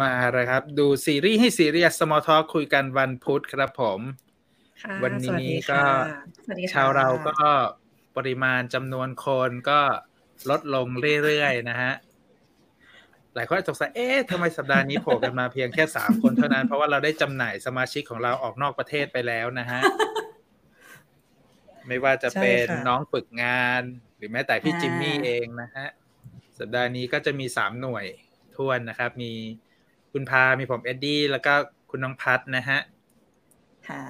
มาเลยครับ ดูซีรีส์ให้ซีรีส์สมอลทอคุยกันวันพุธครับผมค่ะวันสวัสนี้ดีก็ค่ะสวัสดีค่ะชาวเราก็ปริมาณจำนวนคนก็ลดลงเรื่อยๆนะฮะ หลายคนอาจจะสงสัยเอ๊ะทำไมสัปดาห์นี้โผล่กันมาเพียงแค่สามคนเท่านั้น เพราะว่าเราได้จำหน่ายสมาชิกของเราออกนอกประเทศไปแล้วนะฮะ ไม่ว่าจะเป็นใช่ค่ะน้องฝึกงาน หรือแม้แต่พี่อ่าจิมมี่เองนะฮะ สัปดาห์นี้ก็จะมีสามหน่วยทวนนะครับ มี คุณพา มีผมเอ็ดดี้ แล้วก็คุณน้องพัดนะฮะ ค่ะ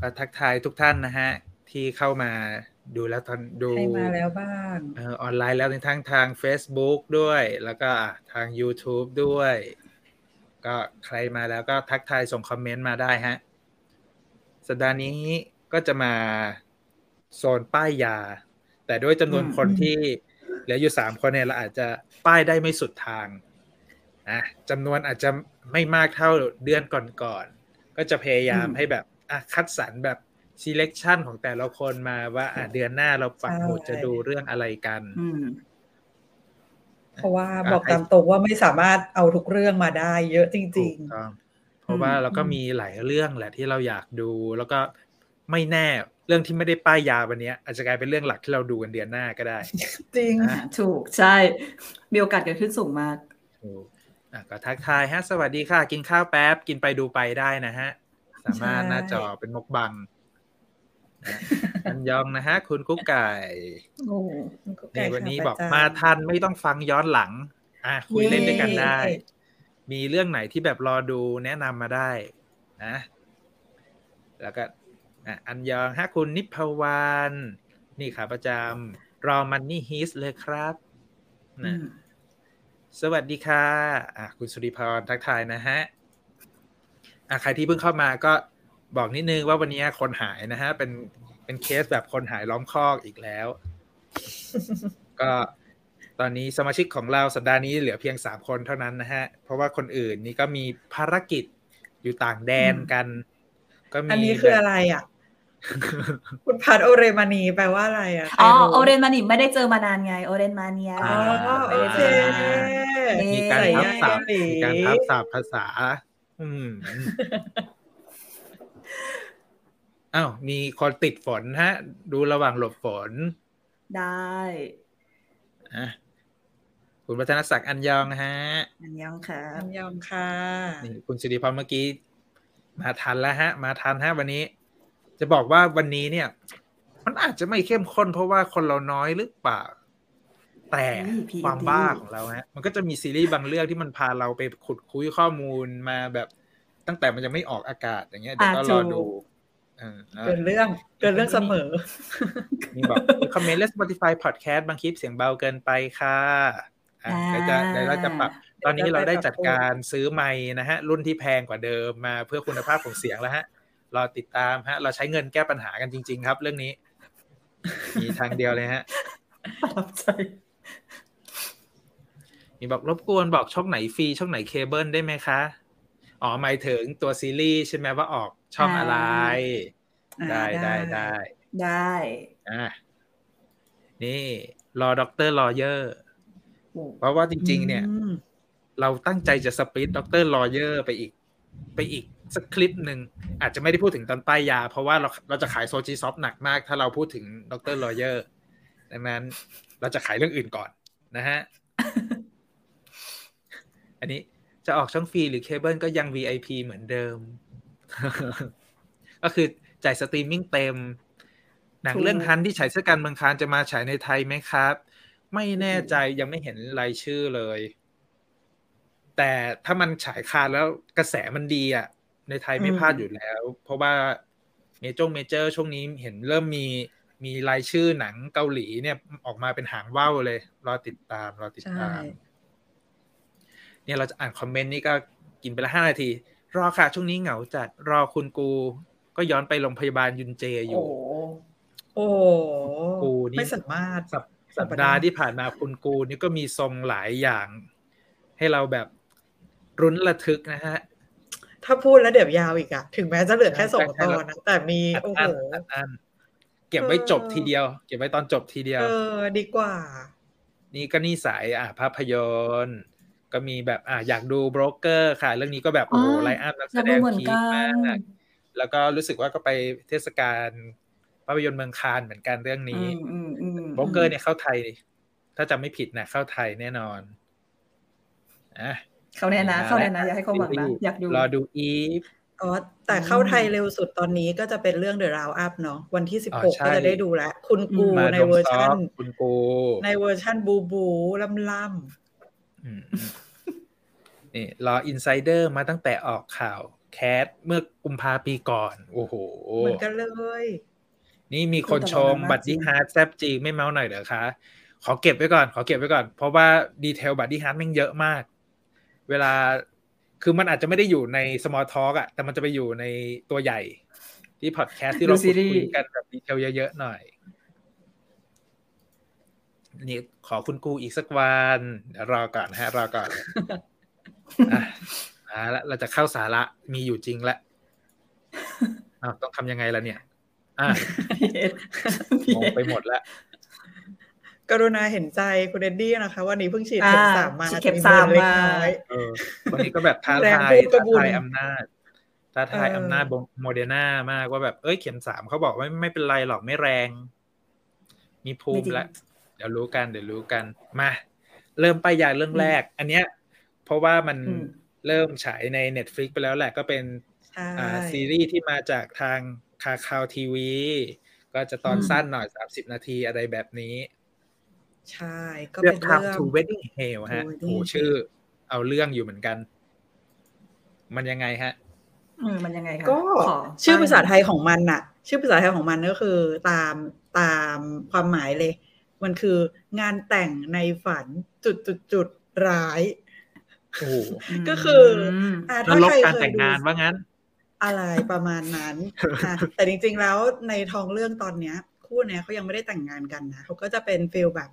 ก็ทักทายทุกท่านนะฮะ ที่เข้ามาดูแล้วตอนดูใครมาแล้วบ้างเอ่อออนไลน์แล้วในทั้งทาง Facebook ด้วย แล้วก็ทาง YouTube ด้วย ก็ใครมาแล้วก็ทักทายส่งคอมเมนต์มาได้ฮะ สัปดาห์นี้ก็จะมาโซนป้ายยา แต่ด้วยจำนวนอืมคนที่เหลืออยู่สามคนเนี่ยเราอาจจะป้ายได้ไม่สุดทาง อะจำนวนอาจจะไม่มากเท่าเดือนก่อนๆก็จะพยายามให้แบบอะคัดสรรแบบ selection ของแต่ละคนมาว่าอะเดือนหน้าเราปักหมุดจะดูเรื่องอะไรกันอืมเพราะว่าอะบอกให้ตามตรงว่าไม่สามารถเอาทุกเรื่องมาได้เยอะจริงถูกต้องเพราะว่าอืมเราก็มีหลายเรื่องแหละที่เราอยากดูแล้วก็ไม่แน่เรื่องที่ไม่ได้ป้ายยาวันเนี้ยอาจจะกลายเป็นเรื่องหลักที่เราดูกันเดือนหน้าก็ได้ๆจริงอะถูกใช่มีโอกาสเกิดขึ้นสูงมากถู กอะก็ทักทายฮะ สวัสดีค่ะ กินข้าวแป๊บ กินไปดูไปได้นะฮะ สามารถใช่หน้าจอเป็นมกบังนะอันยองนะฮะ คุณกุ๊กไก่โอ้นี่วันนี้บอกประจำมาทันไม่ต้องฟังย้อนหลัง อะคุยเย้เล่นด้วยกันได้ มีเรื่องไหนที่แบบรอดูแนะนำมาได้นะ แล้วก็อะอันยองฮะ คุณนิพวานนี่ขาประจำรอมันนี่ฮิสเลยครับอืนะม สวัสดีค่ะอะคุณสุริพรทักทายนะฮะอะใครที่เพิ่งเข้ามาก็บอกนิดนึงว่าวันนี้คนหายนะฮะ เป็นเป็นเคสแบบคนหายล้อมคอกอีกแล้ว ก็ตอนนี้สมาชิกของเราสัปดาห์นี้เหลือเพียงสามคนเท่านั้นนะฮะ เพราะว่าคนอื่นนี่ก็มีภารกิจอยู่ต่างแดนกัน ก็มีอันนี้คืออะไรอะ คุณพัดโอเรมานีแปลว่าอะไรอะใคอ๋อรู้โอเรนมานิไม่ได้เจอมานานไง โอเรนมาเนียอ๋ออ่าโอเคมีการใส่ทับย่ศัพเกาท์หลีมีการทับศัพท์ภาษา อืมอ้าวมีคนติดฝนฮะ ดูระหว่างหลบฝน ได้อะคุณวัฒนศักดิ์อันยองฮะ อันยังค่ะ อันยองค่ะนี่คุณสิริพรเมื่อกี้ มาทันแล้วฮะ มาทันฮะวันนี้ จะบอกว่าวันนี้เนี่ย มันอาจจะไม่เข้มข้นเพราะว่าคนเราน้อยหรือเปล่า แต่นี่ PhD ความบ้าของเราฮะ มันก็จะมีซีรีส์บางเรื่องที่มันพาเราไปขุดคุยข้อมูลมาแบบตั้งแต่มันยังไม่ออกอากาศอย่างเงี้ยเดี๋ยวก็อะรอถูกดูเออนะเกินเรื่องเกินเรื่องเสมอ มีบอก comment และ Spotify Podcast บางคลิปเสียงเบาเกินไปค่ะอะเดี๋ยวจะเดี๋ยวเราจะปรับ ตอนนี้เราได้จัดการซื้อไมค์นะฮะ รุ่นที่แพงกว่าเดิมมาเพื่อคุณภาพของเสียงแล้วฮะ รอติดตามฮะ เราใช้เงินแก้ปัญหากันจริง ๆ ครับ เรื่องนี้ มีทางเดียวเลยฮะประทับใจมีบอกรบกวนบอกช่องไหนฟรีช่องไหนเคเบิลได้ไหมคะ อ๋อหมายถึงตัวซีรีส์ใช่ไหมว่าออกช่องอะไรอ่าได้ได้ได้ได้ได้อะนี่รอ Doctor Lawyer โอ้เพราะว่าจริง ๆ เนี่ยอืมเราตั้งใจจะ split Doctor Lawyer ไปอีก ไปอีก สักคลิปหนึ่งอาจจะไม่ได้พูดถึงตอนป้ายยา เพราะว่าเราเราจะขายโซจีซบหนักมาก ถ้าเราพูดถึง Doctor Lawyer ดังนั้นเราจะขายเรื่องอื่นก่อนนะฮะ อันนี้จะออกช่องฟรีหรือเคเบิลก็ยัง VIP เหมือนเดิม ก็คือจ่ายสตรีมมิ่งเต็ม หนังเรื่อง Hunt ที่ฉายเทศกาลเมืองคานส์จะมาฉายในไทยไหมครับ ไม่แน่ใจยังไม่เห็นรายชื่อเลย แต่ถ้ามันฉายคานส์แล้วกระแสมันดีอะ ในไทยไม่พลาดอยู่แล้ว เพราะว่าเมจงเมเจอร์ช่วงนี้เห็นเริ่มมีมีรายชื่อหนังเกาหลีเนี่ยออกมาเป็นหางว่าวเลย รอติดตาม รอติดใช่ตาม เนี่ยเราจะอ่านคอมเมนต์นี่ก็กินไปละห้านาที รอค่ะ ช่วงนี้เหงาจัด รอคุณกู ก็ย้อนไปโรงพยาบาลยุนเจอโอ้ยู่ โอ้กูนี่ไม่สามารถสัปสัปดาห์ที่ผ่านมาคุณกูนี่ก็มีทรงหลายอย่าง ให้เราแบบรุนระทึกนะฮะ ถ้าพูดแล้วเดี๋ยวยาวอีกอะถึงแม้จะเหลือแค่สองใช่ตใช่อนนะแต่มีอัดโอ้โหอั้นอัดอั้นเก็บไว้จบทีเดียว เก็บไว้ตอนจบทีเดียว เออ ดีกว่า นี่ก็นี่สายอะภาพยนตร์ ก็มีแบบอะอยากดูโบรกเกอร์ค่ะ เรื่องนี้ก็แบบโอ้โหอ๋อไลน์อัพนักอแสยากดดูงเหมือนพีกัคนมากแล้วก็รู้สึกว่าก็ไปเทศกาลภาพยนตร์เมืองคานเหมือนกันเรื่องอืนี้มอืมอืมโบรกเกอร์เนี่ยเข้าไทย ถ้าจำไม่ผิดนะเข้าไทยแน่นอนอะ เขาแน่นะมาเขาแน่แล้วนะ อย่าให้เขาหวังซีนะรีส์อยากดู รอดูอีฟอ๋อแต่เข้าไทยเร็วสุดตอนนี้ก็จะเป็นเรื่อง The Round Up เนาะวันที่อ๋อ16ใช่ก็จะได้ดูแล้ว คุณกูมาในดมเวอร์ซอชันฟคุณกูในเวอร์ชันบูบูล่ำล่อืมอืมนี่รออินไซเดอร์มาตั้งแต่ออกข่าวแคสเมื่อกุมภาปีก่อน โอ้โหำเหมือนกันเลย นี่มีคนชมบัตรดี้ฮาร์ดแซบจริงไม่เมาส์หน่อยเหรอคะ ขอเก็บไว้ก่อน ขอเก็บไว้ก่อน เพราะว่าดีเทลบัตรดี้ฮาร์ดแม่งเยอะมาก เวลาคือมันอาจจะไม่ได้อยู่ใน small talk อะแต่มันจะไปอยู่ในตัวใหญ่ ที่พอดแคสต์ที่เราดูซีพูดรีส์คุยกันแบบดีเทลเยอะๆหน่อยนี่ขอคุณกูอีกสักวันเดี๋ยวรอก่อนฮะ รอก่อนอะมาละเราจะเข้าสาระมีอยู่จริงละอ้าวต้องทำยังไงล่ะเนี่ย อะพีเอสพีงเองสไปหมดละ กรุณาเห็นใจคุณเดดดี้นะคะ วันนี้เพิ่งฉีดเข็มอ่าสามมาฉีดเข็มจะสามเบิร์นเล็กมาน้อยเออวันนี้ก็แบบท้าแรงทายพูดกระท้าบุญทายอำนาจท้าทายเอออำนาจโมเดอร์นามากว่าแบบเอ้ยเข็มสามเขาบอกว่าไม่เป็นไรหรอกไม่แรง มีภูไม่มิจริงแล้วเดี๋ยวรู้กันเดี๋ยวรู้กันมา เริ่มไปายยาเรื่องแรก อันเนี้ย เพราะว่ามันอืมเริ่มฉายใน Netflix ไปแล้วแหละก็เป็นใช่อ่าซีรีส์ที่มาจากทางคาคาวทีวีก็จะตอนอืมสั้นหน่อยสามสิบนาทีอะไรแบบนี้ ใช่ ก็เรื่เป็องน Time เรื่อง to Wedding Hell ฮะ To โห Wedding ชื่อ เอาเรื่องอยู่เหมือนกัน มันยังไงฮะอืมมันยังไงคะก็ขชื่อภาษาไทยของมันน่ะ ชื่อภาษาไทยของมันก็คือ ตามตามความหมายเลย มันคืองานแต่งในฝันจุดจุดจุดร้ายโอ้โหมก็คืออะนถ้ารกใครการเคแต่ยงดูงานว่างั้น อะไรประมาณนั้นอะแต่จริงๆแล้วในท้องเรื่องตอนเนี้ย คู่เนี้ยเขายังไม่ได้แต่งงานกันนะเขาก็จะเป็นฟีลแบบ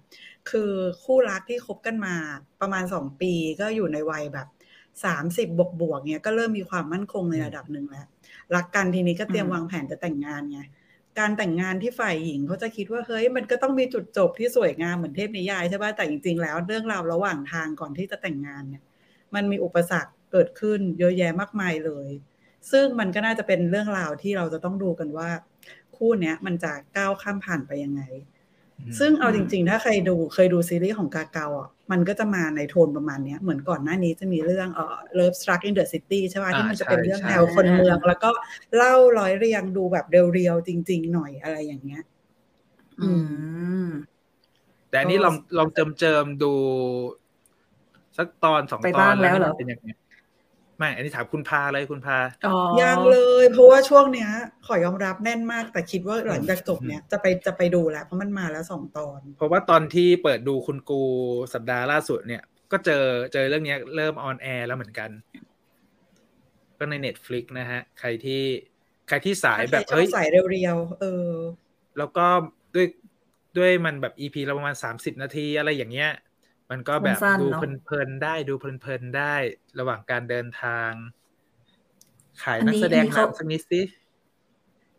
คือคู่รักที่คบกันมาประมาณสองปีก็อยู่ในวัยแบบสามสิบบวกบวกๆเนี้ยก็เริ่มมีความมั่นคงในระดับหนึ่งแล้วรักกันทีนี้ก็เตรียมอืมวางแผนจะแต่งงานไงการแต่งงานที่ฝ่ายหญิงเขาจะคิดว่าเฮ้ยมันก็ต้องมีจุดจบที่สวยงามเหมือนเทพนิยายใช่ป่ะแต่จริงๆแล้วเรื่องราวระหว่างทางก่อนที่จะแต่งงานเนี่ย มันมีอุปสรรคเกิดขึ้นเยอะแยะมากมายเลย ซึ่งมันก็น่าจะเป็นเรื่องราวที่เราจะต้องดูกันว่า คู่เนี้ยมันจะก้าวข้ามผ่านไปยังไงอืมซึ่งเอาจริง ๆ ถ้าใครดูเคยดูซีรีส์ของกาเกาอะมันก็จะมาในโทนประมาณเนี้ยเหมือนก่อนหน้านี้จะมีเรื่องเอ่อ Love Struck in the City ใช่ไหมอ่าที่มันจะเป็นใช่เรื่องใช่แนวคนเมือง แล้วก็เล่าร้อยเรียงดูแบบเรียวๆจริง ๆ หน่อยอะไรอย่างเงี้ย อืม แต่อันนี้ก็ลองลองเจิมเจิมๆดู สักตอนสองไปตอบ้านนแล้วเหรอมันเป็นยังไง ไม่อันนี้ถามคุณพาเลยคุณพาอ๋อยังเลย เพราะว่าช่วงเนี้ย ขอยอมรับแน่นมาก แต่คิดว่าหลังจากจบเนี้ยจะไปจะไปดูแล้วเพราะมันมาแล้วสองตอน เพราะว่าตอนที่เปิดดูคุณกูสัปดาห์ล่าสุดเนี่ย ก็เจอเจอเรื่องเนี้ยเริ่ม on air แล้วเหมือนกัน ก็ใน Netflix นะฮะ ใครที่ใครที่สายแบบถ้าใครชอเฮ้ยสายเรียวๆเออ แล้วก็ด้วยด้วยมันแบบ EP ละประมาณสามสิบนาทีอะไรอย่างเงี้ย มันก็แบบสั้นๆดูเนอะเพลินๆได้ดูเพลินๆได้ระหว่างการเดินทาง ขายอันนักนี้แสดงอันนี้เขานำสักนิดสิ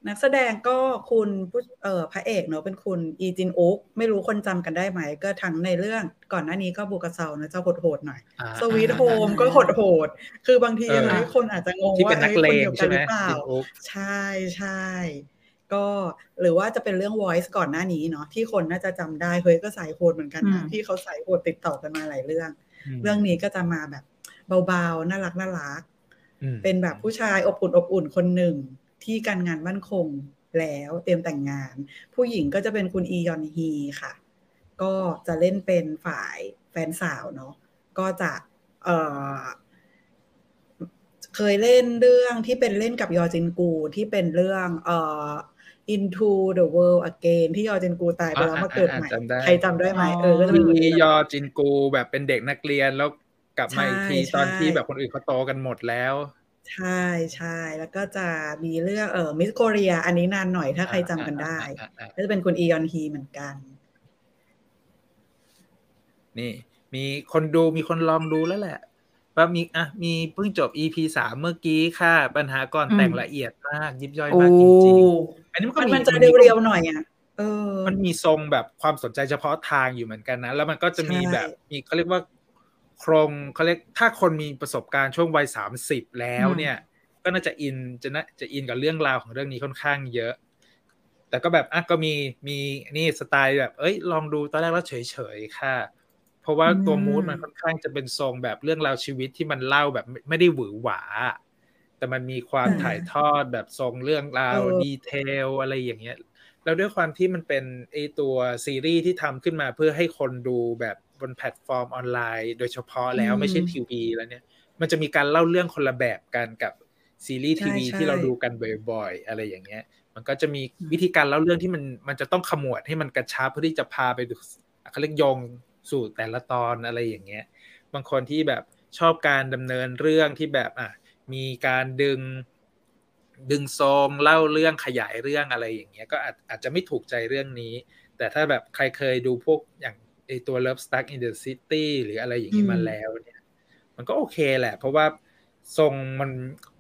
นักแสดงก็คุณผู้เอ่อพระเอกเนอะเป็นคุณอีจินอุกไม่รู้คนจำกันได้ไหม ก็ทั้งในเรื่องก่อนหน้านี้ก็บุกกะเซานะเจ้าโหดๆหน่อยอ่าสวีทโฮมก็โหดๆคือบางทีเออเฮ้ยคนอาจจะงงที่ว่าเป็นนักอ้ยเลคนงเดียวกัใช่นไหหมรือเปล่าจินอุ๊กใช่ใช่ ก็หรือว่าจะเป็นเรื่อง voice ก่อนหน้านี้เนาะที่คนน่าจะจำได้เฮ้ยก็สายโหดเหมือนกันนะอืมที่เขาสายโหดติดต่อกันมาหลายเรื่องมเรื่องนี้ก็จะมาแบบเบาๆน่ารักน่ารักอืมเป็นแบบผู้ชายอบอุ่นอบอุ่นคนหนึ่งที่การงานมั่นคงแล้วเตรียมแต่งงาน ผู้หญิงก็จะเป็นคุณอียอนฮีค่ะ ก็จะเล่นเป็นฝ่ายแฟนสาวเนาะก็จะเอ่อเคยเล่นเรื่องที่เป็นเล่นกับยอจินกูที่เป็นเรื่องเอ่อ Into the World Again ที่ยอจินกูตายไปแล้วมาเกิดใหม่จำได้ใครจำได้ไหมเออก็จะเป็นคนที่นี้ยอจินกูแบบเป็นเด็กนักเรียนแล้วกลับมาอีกทีใช่ตอนที่ใช่แบบคนอื่นเขาโตกันหมดแล้วใช่ใช่แล้วก็จะมีเรื่องเออมิสโกเรีย อันนี้นานหน่อยถ้าใครจำกันได้อ่าอ่าอ่าก็จะเป็นคุณอียอนฮีเหมือนกัน นี่ มีคนดูมีคนลองดูแล้วแหละว่ามีอะมีเพิ่งจบ EP สามเมื่อกี้ค่ะ ปัญหาก่อนแต่งละเอียดมาก ยิบย่อยโอ้มากจริงๆ อันนี้มันก็มันมีมันจะเรียวๆหน่อยอะเออ มันมีทรงแบบความสนใจเฉพาะทางอยู่เหมือนกันนะ แล้วมันก็จะมีใช่แบบมีเขาเรียกว่าโครงเขาเรียกถ้าคนมีประสบการณ์ช่วงวัยสามสิบแล้วเนี่ย ก็น่าจะอินจะน่าจะอินกับเรื่องราวของเรื่องนี้ค่อนข้างเยอะ แต่ก็แบบอะก็มีมีนี่สไตล์แบบ เอ้ย ลองดูตอนแรกแล้วเฉยๆค่ะ เพราะว่าตัว mood มันค่อนข้างจะเป็นทรงแบบเรื่องราวชีวิตที่มันเล่าแบบไม่ได้หวือหวา แต่มันมีความถ่ายทอดแบบทรงเรื่องราว detail อะไรอย่างเงี้ยแล้วด้วยความที่มันเป็นไอตัวซีรีส์ที่ทำขึ้นมาเพื่อให้คนดูแบบบนแพลตฟอร์มออนไลน์ โดยเฉพาะแล้วไม่ใช่ทีวีแล้วเนี่ย มันจะมีการเล่าเรื่องคนละแบบกันกับซีรีส์ทีวีที่เราดูกันบ่อยๆ อะไรอย่างเงี้ย มันก็จะมีวิธีการเล่าเรื่องที่มันมันจะต้องขมวดให้มันกระชับเพื่อที่จะพาไปดูเขาเรียกโยงสู่แต่ละตอนอะไรอย่างเงี้ย บางคนที่แบบชอบการดำเนินเรื่องที่แบบอะ มีการดึงดึงทรงเล่าเรื่องขยายเรื่องอะไรอย่างเงี้ยก็อาจอาจจะไม่ถูกใจเรื่องนี้ แต่ถ้าแบบใครเคยดูพวกอย่างไอตัว Love Stuck in the City หรืออะไรอย่างนี้มาแล้วเนี่ยมันก็โอเคแหละ เพราะว่าทรงมัน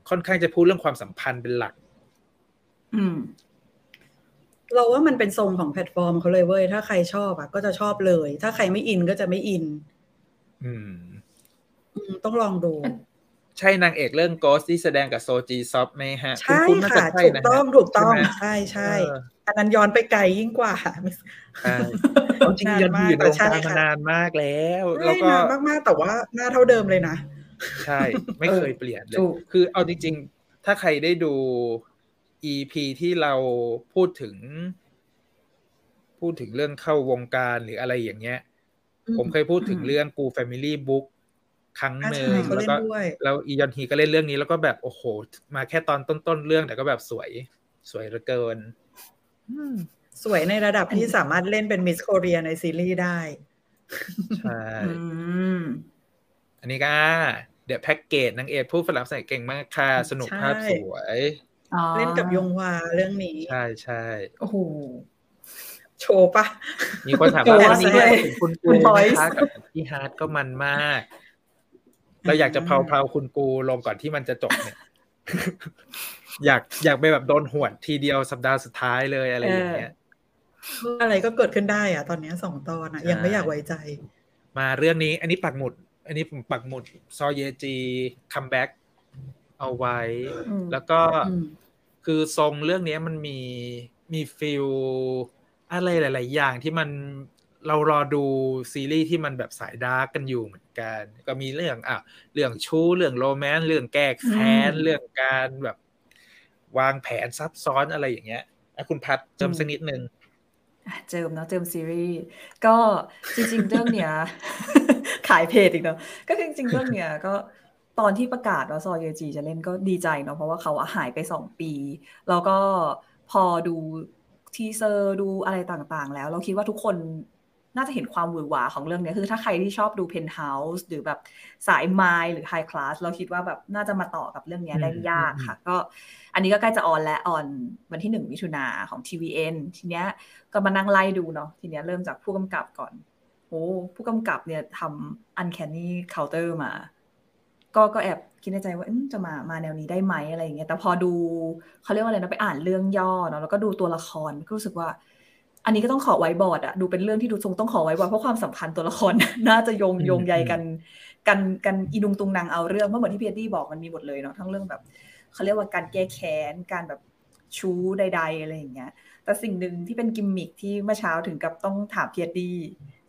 ค่อนข้างจะพูดเรื่องความสัมพันธ์เป็นหลัก อืม เราว่ามันเป็นทรงของแพลตฟอร์มเขาเลยเว้ย ถ้าใครชอบอะ ก็จะชอบเลย ถ้าใครไม่อินก็จะไม่อิน อืมอืมต้องลองดู ใช่นางเอกเรื่อง Ghost ที่แสดงกับโซจีซอฟไหมฮะ ใช่ณๆน่าจค่ะใช่ถูกนะฮะต้องถูกต้องใช่ไหมใช่ใช่เอออันนั้นย้อนไปไกลยิ่งกว่าใช่เอาจริงๆยันอยู่ในวงการใช่มาค่ะนานมากแล้วใช่แล้วก็นานมากๆแต่ว่าหน้าเท่าเดิมเลยนะ ใช่ ไม่เคยเปลี่ยนเลยถูกคือเอาจริง ๆ ถ้าใครได้ดู EP ที่เราพูดถึง พูดถึงเรื่องเข้าวงการหรืออะไรอย่างเงี้ยอืมผมเคยพูดถึงอืมเรื่องกู Family Book ครั้งอ่าหใช่นึ่งเขาแล้วเล่นก็ด้วยแล้วอียอนฮีก็เล่นเรื่องนี้แล้วก็แบบโอ้โห มาแค่ตอนต้นๆเรื่องแต่ก็แบบสวย สวยเหลือเกินสวยในระดับที่สามารถเล่นเป็นมิสโคเรียในซีรีส์ได้ ใช่อืมอันนี้ก็เดี๋ยวแพ็กเกจนางเอกพูดฝรั่งเศสเก่งมากค่ะ สนุกใช่ภาพสวยอ๋อเล่นกับยงวาเรื่องนี้ ใช่ใช่โอ้โหโชว์ปะมีคนถามว่าโอ้อันนี้ใช่ถึงคุณคุกูณไหม Boyce คะกับพี่ฮาร์ดก็มันมาก เราอยากจะเพลาๆคุณกูลงก่อนที่มันจะจบเนี่ย อยากอยากไปแบบโดนหวดทีเดียวสัปดาห์สุดท้ายเลยอะไรอย่างเงี้ยอะไรก็เกิดขึ้นได้อะตอนเนี้ยสองตอนอะใช่ยังไม่อยากไว้ใจ มาเรื่องนี้ อันนี้ปักหมุด อันนี้ผมปักหมุดซอเยจี comeback เอาไว้อืมแล้วก็อืมคือทรงเรื่องนี้มันมีมี feel อะไรหลาย ๆ อย่างที่มัน เรารอดูซีรีส์ที่มันแบบสาย dark กันอยู่เหมือนกัน ก็มีเรื่องอะเรื่องชู้เรื่อง romance เรื่องแก้แค้นอืมเรื่องการแบบ วางแผนซับซ้อนอะไรอย่างเงี้ยอะคุณพัดเติมสักนิดนึงอะเจิมเนาะเจิมซีรีส์ก็จริง ๆ เรื่องเนี้ยขายเพจอีกเนาะก็คือจริง ๆ เรื่องเนี้ยก็ตอนที่ประกาศว่าซอเยจีจะเล่นก็ดีใจเนาะเพราะว่าเขาอะหายไปสองปี แล้วก็พอดู teaser ดูอะไรต่างๆ แล้ว เราคิดว่าทุกคน น่าจะเห็นความหวือหวาของเรื่องเนี้ยคือถ้าใครที่ชอบดูเพนท์เฮาส์หรือแบบสาย Mine หรือ High Class เราคิดว่าแบบน่าจะมาต่อกับเรื่องเนี้ยได้อะค่ะ ก็อันนี้ก็ใกล้จะ on และ on วันที่หนึ่งมิถุนาของ tvN ทีเนี้ยก็มานั่งไล่ดูเนาะทีเนี้ยเริ่มจากผู้กำกับก่อนโอ้ผู้กำกับเนี่ยทำ Uncanny Counter มา ก็ก็แอบคิดในใจว่าอืมจะมามาแนวนี้ได้ไหมอะไรอย่างเงี้ยแต่พอดูเขาเรียกว่าอะไรนะไปอ่านเรื่องย่อเนาะแล้วก็ดูตัวละครก็รู้สึกว่า อันนี้ก็ต้องขอไว้บอร์ดอะดูเป็นเรื่องที่ดูทรงต้องขอไว้บอร์ดเพราะความสัมพันธ์ตัวละครน่าจะโยงอืมโยงใยอืมกันกันกันอีนุงตุงนางเอาเรื่องเพราะเหมือนที่พี่เอ็ดดี้บอกมันมีหมดเลยเนาะทั้งเรื่องแบบเขาเรียกว่าการแก้แค้นการแบบชู้ใด ๆ อะไรอย่างเงี้ย แต่สิ่งหนึ่งที่เป็นกิมมิคที่เมื่อเช้าถึงกับต้องถามพี่เอ็ดดี้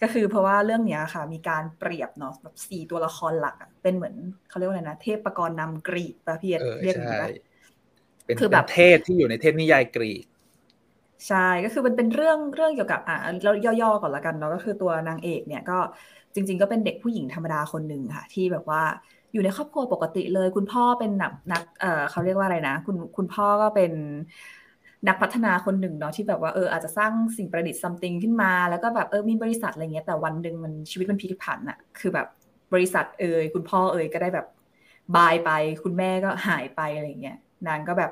ก็คือเพราะว่าเรื่องเนี้ยค่ะ มีการเปรียบเนาะแบบสี่ตัวละครหลักอะเป็นเหมือนเขาเรียกว่าอะไรนะเทพประกรณ์นำกรีกปะพี่เอดเออเรียกอย่างใช่นี้ปะเป็นคือแบบเป็นเทพที่อยู่ในเทพนิยายกรีก ใช่ก็คือมันเป็นเรื่องเรื่องเกี่ยวกับอะเราย่อๆก่อนละกันเนาะก็คือตัวนางเอกเนี่ยก็จริง ๆ ก็เป็นเด็กผู้หญิงธรรมดาคนหนึ่งค่ะ ที่แบบว่าอยู่ในครอบครัวปกติเลย คุณพ่อเป็นนักนักเอ่อเขาเรียกว่าอะไรนะ คุณคุณพ่อก็เป็นนักพัฒนาคนหนึ่งเนาะที่แบบว่าเอออาจจะสร้างสิ่งประดิษฐ์ซัมติงขึ้นมา แล้วก็แบบเออมีบริษัทอะไรเงี้ยแต่วันหนึ่งมันชีวิตมันพลิกผันอะคือแบบบริษัทเอ่ยคุณพ่อเอ่ยก็ได้แบบบายไป คุณแม่ก็หายไปอะไรเงี้ยนางก็แบบ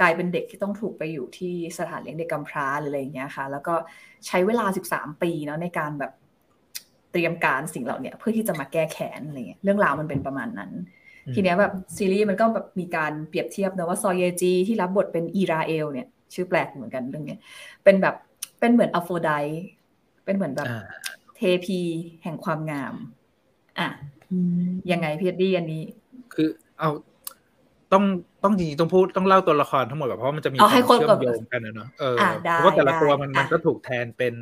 กลายเป็นเด็กที่ต้องถูกไปอยู่ที่สถานเลี้ยงเด็กกำพร้าหรืออะไรอย่างเงี้ยค่ะ แล้วก็ใช้เวลา 13 ปีเนาะในการแบบเตรียมการสิ่งเหล่าเนี้ยเพื่อที่จะมาแก้แค้นอะไรเงี้ยเรื่องราวมันเป็นประมาณนั้นอืมทีเนี้ยแบบซีรีส์มันก็แบบมีการเปรียบเทียบนะว่าซอเยจีที่รับบทเป็นอีราเอลเนี่ยชื่อแปลกเหมือนกันเรื่องเนี้ยเป็นแบบเป็นเหมือนอโฟไดเป็นเหมือนแบบอ่าเทพีแห่งความงาม อะยังไงพียดี้อันนี้ คือเอา ต้องต้องจริงๆต้องพูดต้องเล่าตัวละครทั้งหมดแบบเพราะมันจะมีความเชื่อมโยงกันนะเนาะเออเพราะว่าแต่ละตัวมันมันก็ถูกแทนเป็น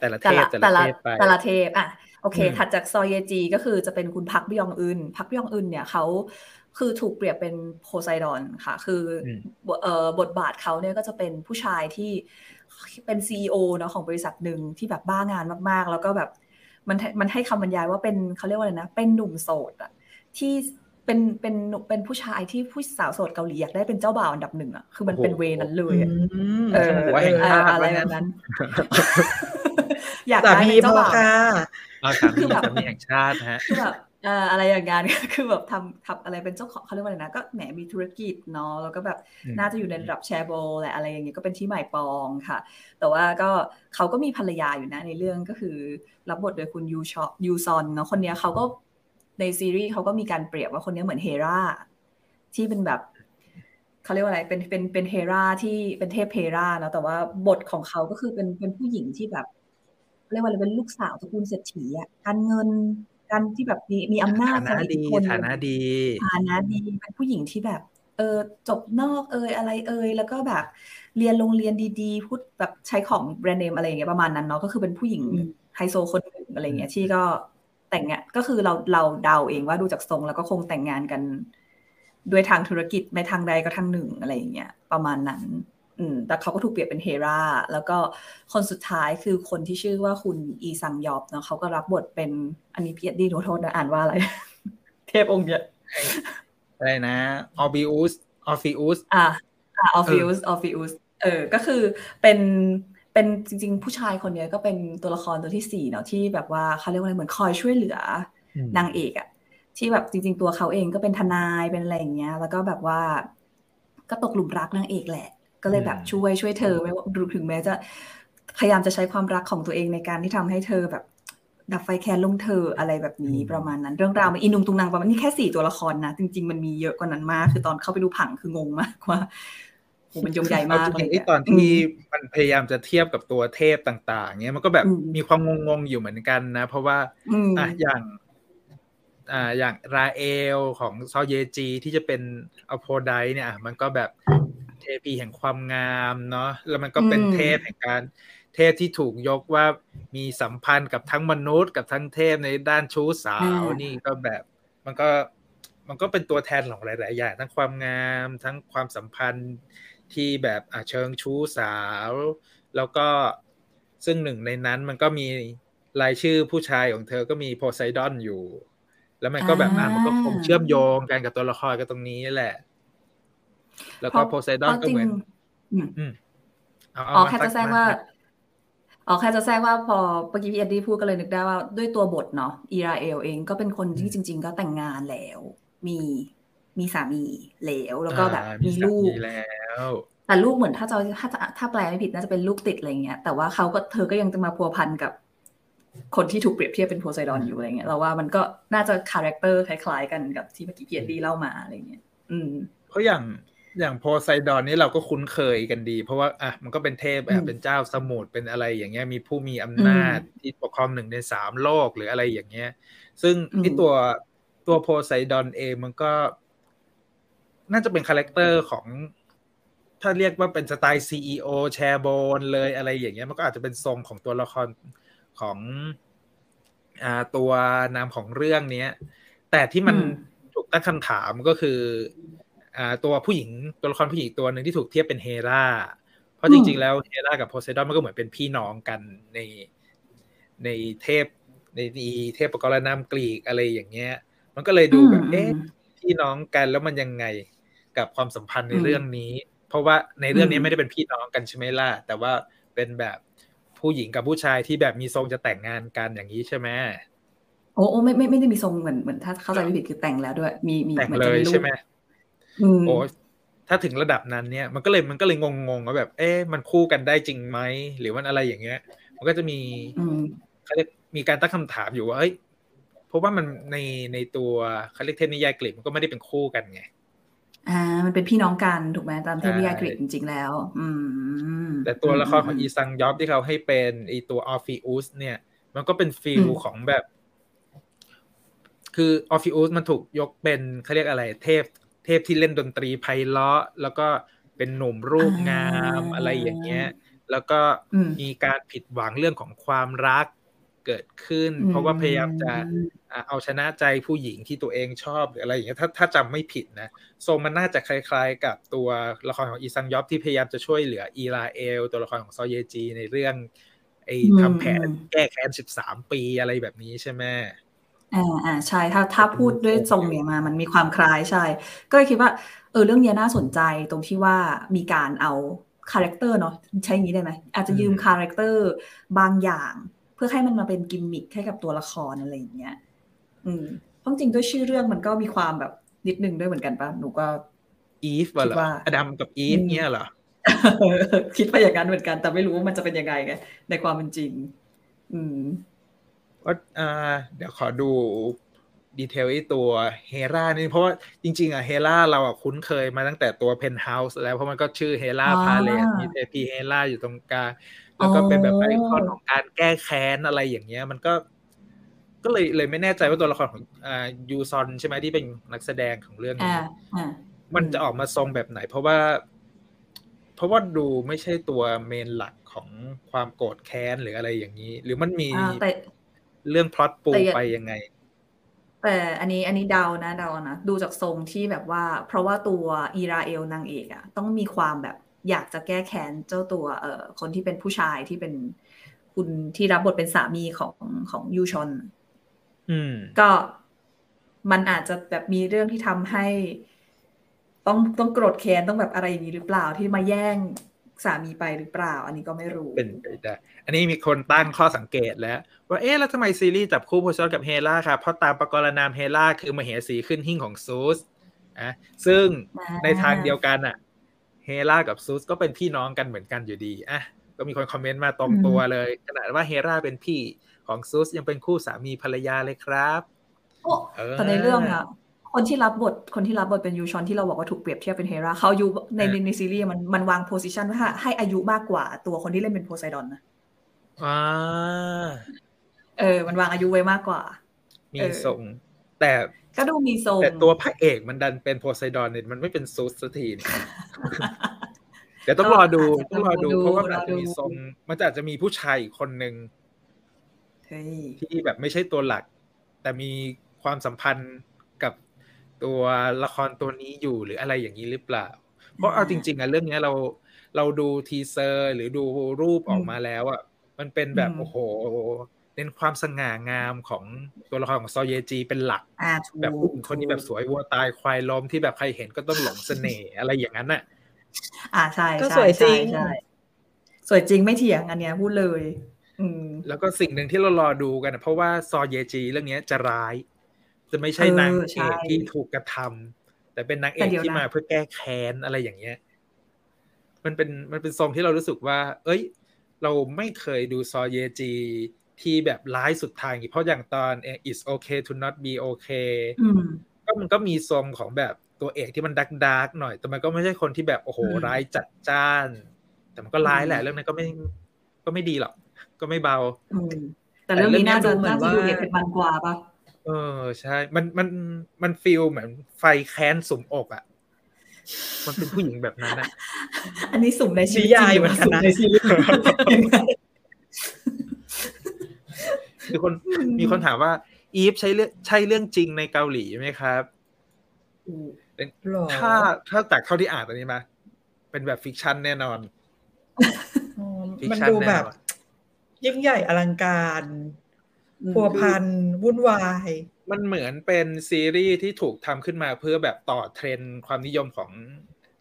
แต่ละเทพแต่ละเทพไปแต่ละเทพอะโอเค ถัดจากซอยเยจีก็คือจะเป็นคุณพักบิยองอึนพักบิยองอึนเนี่ยเขาคือถูกเปรียบเป็นโพไซดอนค่ะ คือเอ่อบทบาทเขาเนี่ยก็จะเป็นผู้ชายที่เป็นซีอเนาะของบริษัทหนึ่งที่แบบบ้างานมากๆ แล้วก็แบบมันมันให้คำบรรยายว่าเป็นเขาเรียกว่าอะไรนะ เป็นหนุ่มโสดอะที่ เป็นเป็นเป็นผู้ชายที่ผู้สาวโสดเกาหลีอยากได้เป็นเจ้าบ่าวอันดับหนึ่งอะคือมันเป็นเวนั้นเลยเอออะไรแบบนั้น อยากได้เป็นเจ้าบ่าวคือแบบมีแห่งชาติฮะคือแบบอะไรอย่างงี้นคือแบบทำทำอะไรเป็นเจ้าของเขาเรียกว่าอะไรนะก็แหมมีธุรกิจเนาะแล้วก็แบบน่าจะอยู่ในระดับแชร์โบแหละอะไรอย่างเงี้ยก็เป็นที่หมายปองค่ะ แต่ว่าก็เขาก็มีภรรยาอยู่นะในเรื่องก็คือ รับบทโดยคุณยูชอยูซอนเนาะคนนี้เขาก็ ในซีรีส์เขาก็มีการเปรียบว่าคนนี้เหมือนเฮราที่เป็นแบบเขาเรียกว่าอะไร เป็น เป็น เป็นเฮราที่เป็นเทพเฮราเนาะแต่ว่าบทของเขาก็คือเป็น เป็นผู้หญิงที่แบบเรียกว่าอะไร เป็นลูกสาวตระกูลเศรษฐีอะ การเงิน การที่แบบมี มีอำนาจฐานะดีฐานะดี ฐานะดี เป็นผู้หญิงที่แบบ เออ จบนอกเอยอะไรเอยแล้วก็แบบเรียนโรงเรียนดีๆ พูดแบบใช้ของแบรนด์เนมอะไรอย่างเงี้ยประมาณนั้นเนาะ ก็คือเป็นผู้หญิงไฮโซคนหนึ่งอะไรเงี้ยที่ก็ แต่งงานก็คือเราเราเดาเองว่าดูจากทรงแล้วก็คงแต่งงานกัน ด้วยทางธุรกิจในทางใดก็ทางหนึ่งอะไรอย่างเงี้ยประมาณนั้น อืม แต่เขาก็ถูกเปรียบเป็นเฮราแล้วก็คนสุดท้ายคือคนที่ชื่อว่าคุณอีซังยอบเนาะเขาก็รับบทเป็นอันนี้พี่เอ็ดดี้โทษนะอ่านว่าอะไร เทพองค์เนี่ยอะไรนะออร์บิอุสออร์ฟิอุสอ่าอ่าออร์ฟิอุสออร์ฟิอุสเออ ก็คือเป็น เป็นจริง ๆ ผู้ชายคนนี้ก็เป็นตัวละครตัวที่สี่เนาะที่แบบว่าเขาเรียกว่าอะไรเหมือนคอยช่วยเหลือนางเอกอะที่แบบจริง ๆ ตัวเขาเองก็เป็นทนายเป็นอะไรอย่างเงี้ย แล้วก็แบบว่า ก็ตกหลุมรักนางเอกแหละ ก็เลยแบบช่วยช่วยเธอไม่ว่าถึงแม้จะพยายามจะใช้ความรักของตัวเองในการที่ทำให้เธอแบบดับไฟแค้นลงเธออะไรแบบนี้ประมาณนั้น เรื่องราวมันอินุงตุงนางประมาณนี้แค่สี่ตัวละครนะจริง ๆ มันมีเยอะกว่านั้นมาก คือตอนเข้าไปดูผังคืองงมากว่า มันยงใหญ่มากเลยที่ตอนที่มันพยายามจะเทียบกับตัวเทพต่าง ๆ เนี้ยมันก็แบบมีความงงๆอยู่เหมือนกันนะ เพราะว่าอะอย่าง อ่า อย่างราเอลของซอเยจีที่จะเป็นอโพไดเนี่ยมันก็แบบเทพีแห่งความงามเนาะแล้วมันก็เป็นเทพแห่งการเทพที่ถูกยกว่ามีสัมพันธ์กับทั้งมนุษย์กับทั้งเทพในด้านชู้สาวนี่ก็แบบ มันก็มันก็เป็นตัวแทนของหลาย ๆ อย่าง ทั้งความงามทั้งความสัมพันธ์ ที่แบบเชิงชู้สาว แล้วก็ซึ่งหนึ่งในนั้นมันก็มีรายชื่อผู้ชายของเธอก็มีโพไซดอนอยู่ แล้วมันก็แบบอ่ามันก็คงเชื่อมโยงกันกับตัวละครกันตรงนี้แหละ แล้วก็โพไซดอนก็เหมือนอืมอ๋อแค่จะแทรกว่าอ๋อแค่จะแทรกว่าพอเมื่อกี้พี่เอ็ดดี้พูดก็เลยนึกได้ว่าด้วยตัวบทเนาะอิราเอลเองก็เป็นคนที่จริง ๆ ก็แต่งงานแล้ว มี มีสามีแล้วแล้วก็แบบมีลูกแล้วแต่ลูกเหมือนถ้าจะถ้าจะถ้าแปลไม่ผิดน่าจะเป็นลูกติดอะไรเงี้ยแต่ว่าเขาก็เธอก็ยังจะมาพัวพันกับ คนที่ถูกเปรียบเทียบเป็นโพไซดอนอยู่อะไรเงี้ยเราว่ามันก็น่าจะ character คล้าย ๆ กันกับที่เมื่อกี้พี่เอ็ดดี้เล่ามาอะไรเงี้ยอืมเพราะอย่างอย่างโพไซดอนนี่เราก็คุ้นเคยกันดี เพราะว่าอะมันก็เป็นเทพแบบเป็นเจ้าสมุทรเป็นอะไรอย่างเงี้ยมีผู้มีอำนาจที่ปกครองหนึ่งในสามโลกหรืออะไรอย่างเงี้ย ซึ่งที่ตัวตัวโพไซดอนเองมันก็ น่าจะเป็น character ของ ถ้าเรียกว่าเป็นสไตล์ CEO แชร์โบนเลยอะไรอย่างเงี้ยมันก็อาจจะเป็นทรงของตัวละครของอ่าตัวนามของเรื่องเนี้ย แต่ที่มันถูกตั้งคำถามก็คืออ่าตัวผู้หญิงตัวละครผู้หญิงตัวหนึ่งที่ถูกเทียบเป็นเฮราเพราะจริง ๆ แล้วเฮรากับโพไซดอนมันก็เหมือนเป็นพี่น้องกันในในเทพในเทพประกรณามกรีกอะไรอย่างเงี้ย มันก็เลยดูแบบเอ๊ะพี่น้องกันแล้วมันยังไง กับความสัมพันธ์ในเรื่องนี้ เพราะว่าในเรื่องนี้ไม่ได้เป็นพี่น้องกันใช่ไหมล่ะแต่ว่าเป็นแบบผู้หญิงกับผู้ชายที่แบบมีทรงจะแต่งงานกันอย่างนี้ใช่ไหมโอ้โอ้ไม่ไม่ไม่ได้มีทรงเหมือนเหมือนถ้าเข้าใจไม่ผิดคือแต่งแล้วด้วย มีมีแต่งเลยใช่ไหมโอ้ถ้าถึงระดับนั้นเนี่ย มันก็เลยมันก็เลยงงๆว่าแบบ เอ๊ะมันคู่กันได้จริงไหมหรือมันอะไรอย่างเงี้ย มันก็จะมีเขาเรียกมีการตั้งคำถามอยู่ว่าเอ้ยเพราะว่ามันในในตัวเขาเรียกเทพนิยายกรีกมันก็ไม่ได้เป็นคู่กันไง อ่า มันเป็นพี่น้องกันถูกไหมตามเทพนิยายกรีกจริงๆแล้ว อืม แต่ตัวละครของอีซังยอบที่เขาให้เป็นไอตัวออร์ฟิอุสเนี่ย มันก็เป็น feel ของแบบ คือออร์ฟิอุสมันถูกยกเป็นเขาเรียกอะไร เทพ เทพที่เล่นดนตรีไพเราะแล้วก็เป็นหนุ่มรูปงามอะไรอย่างเงี้ย แล้วก็มีการผิดหวังเรื่องของความรัก เกิดขึ้น เพราะว่าพยายามจะเอาชนะใจผู้หญิงที่ตัวเองชอบหรืออะไรอย่างเงี้ยถ้าถ้าจำไม่ผิดนะทรงมันน่าจะคล้ายๆ กับตัวละครของอีซังยอบที่พยายามจะช่วยเหลืออีราเอล ตัวละครของซอเยจีในเรื่องไอ้ทำแผนแก้แค้นสิบสามปีอะไรแบบนี้ใช่ไหมอ่าอ่าใช่ถ้าถ้าพูดด้วยทรงเนี่ยมา มันมีความคล้ายใช่ ก็เลยคิดว่าเออเรื่องนี้น่าสนใจตรงที่ว่ามีการเอา character เนาะใช้อย่างนี้ได้ไหมอาจจะยืม character บางอย่างเพื่อให้มันมาเป็นกิมมิคให้กับตัวละครอะไรอย่างเงี้ย อืมเพราะจริงด้วยชื่อเรื่องมันก็มีความแบบนิดนึงด้วยเหมือนกันปะหนูก็อีฟเหรออดัมกับอีฟเนี้ยเหรอคิดไปอย่างนั้นเหมือนกัน แต่ไม่รู้ว่ามันจะเป็นยังไงไงในความเป็นจริง อืมว่าอ่า เดี๋ยวขอดู detail ไอ้ตัวเฮรานี่เพราะว่าจริง ๆอะเฮราเราอะคุ้นเคยมาตั้งแต่ตัวเพนเฮาส์แล้วเพราะมันก็ชื่อ Hera Palace มีเทพีเฮราอยู่ตรงกลาง แล้วก็เป็นแบบไอคอนของการแก้แค้นอะไรอย่างเงี้ย มันก็ ก็เลยเลยไม่แน่ใจว่าตัวละครของอ่ายูซอนใช่ไหมที่เป็นนักแสดงของเรื่องนี้มันจะออกมาทรงแบบไหน เพราะว่า เพราะว่าดูไม่ใช่ตัวเมนหลักของความโกรธแค้นหรืออะไรอย่างนี้ หรือมันมีเรื่องพล็อตปูไปยังไงแต่อันนี้อันนี้เดานะเดานะ ดูจากทรงที่แบบว่า เพราะว่าตัวอีราเอลนางเอกอะต้องมีความแบบ อยากจะแก้แค้นเจ้าตัวเอ่อคนที่เป็นผู้ชายที่เป็นคุณที่รับบทเป็นสามีของของยูชอนอืมก็มันอาจจะแบบมีเรื่องที่ทำให้ ต้องต้องโกรธแค้นต้องแบบอะไรอย่างนี้หรือเปล่าที่มาแย่งสามีไปหรือเปล่า อันนี้ก็ไม่รู้เป็นไปได้อันนี้มีคนตั้งข้อสังเกตแล้ว ว่าเอ๊ะแล้วทำไมซีรีส์จับคู่โพชอนกับเฮล่าครับเพราะตามประกรณามเฮล่าคือมาเหสีขึ้นหิ่งของซูสอะซึ่งในทางเดียวกันอะ เฮล่ากับซูสก็เป็นพี่น้องกันเหมือนกันอยู่ดีอะก็มีคนคอมเมนต์มาตรงตัวเลย ขนาดว่าเฮล่าเป็นพี่ของซูสยังเป็นคู่สามีภรรยาเลยครับแต่ในเรื่องอะคนที่รับบทคนที่รับบทเป็นยูชอนที่เราบอกว่าถูกเปรียบเทียบเป็นเฮราเขาอายุในในซีรีส์มันมันวางโพสิชันว่าให้อายุมากกว่าตัวคนที่เล่นเป็นโพไซดอนนะอ่าเออ มันวางอายุไว้มากกว่า มีทรงแต่ ก็ดูมีทรงแต่ตัวพระเอกมันดันเป็นโพไซดอนเนี่ยมันไม่เป็นซูสสักทีเดี๋ยวต้องรอดูต้องรอดู เพราะว่ามันจะมีทรง มันอาจจะมีผู้ชายอีกคนหนึ่งที่แบบไม่ใช่ตัวหลัก แต่มีความสัมพันธ์กับตัวละครตัวนี้อยู่หรืออะไรอย่างนี้หรือเปล่า เพราะเอาจริง ๆอะเรื่องนี้เราเราดู teaser หรือดูรูปออกมาแล้วอะมันเป็นแบบโอ้โห เน้นความสง่างามของตัวละครของซอเยจีเป็นหลัก แบบผู้หญิงคนนี้แบบสวยวัวตายควายล้มที่แบบใครเห็นก็ต้องหลงเสน่ห์อะไรอย่างนั้นน่ะ อ่าใช่ก็สวยจริงสวยจริงไม่เถียงอันเนี้ยพูดเลยอืมแล้วก็สิ่งหนึ่งที่เรารอดูกันเพราะว่าซอเยจีเรื่องนี้จะร้าย จะไม่ใช่นางเอกที่ถูกกระทำแต่เป็นนางเอกที่มาเพื่อแก้แค้นอะไรอย่างเงี้ย มันเป็นมันเป็นทรงที่เรารู้สึกว่า เอ้ย เราไม่เคยดูซอเยจี ที่แบบร้ายสุดทางเพราะอย่างตอน is okay to not be okay ก็มันก็มีทรงของแบบตัวเอกที่มันดักดักหน่อย แต่มันก็ไม่ใช่คนที่แบบโอ้โหร้ายจัดจ้าน แต่มันก็ร้ายแหละเรื่องนั้นก็ไม่ก็ไม่ดีหรอกก็ไม่เบาแต่เรื่องนี้น่าจะน่าจะดูเด็ดมันกว่าปะเออใช่ มันมันมันฟีลเหมือนไฟแค้นสุมอกอะ มันเป็นผู้หญิงแบบนั้นนะอันนี้สุ่มในชีวิตจริงเหมือนกันนะ ในชีวิตคือคนมีคนถามว่า อีฟใช้เรื่องใช่เรื่องจริงในเกาหลีไหมครับถ้าถ้าจากเท่าที่อ่านตอนนี้มา เป็นแบบ fiction แน่นอน มันดูแบบ ยิ่งใหญ่อลังการพัวพันวุ่นวาย มันเหมือนเป็นซีรีส์ที่ถูกทำขึ้นมาเพื่อแบบต่อเทรนด์ความนิยมของ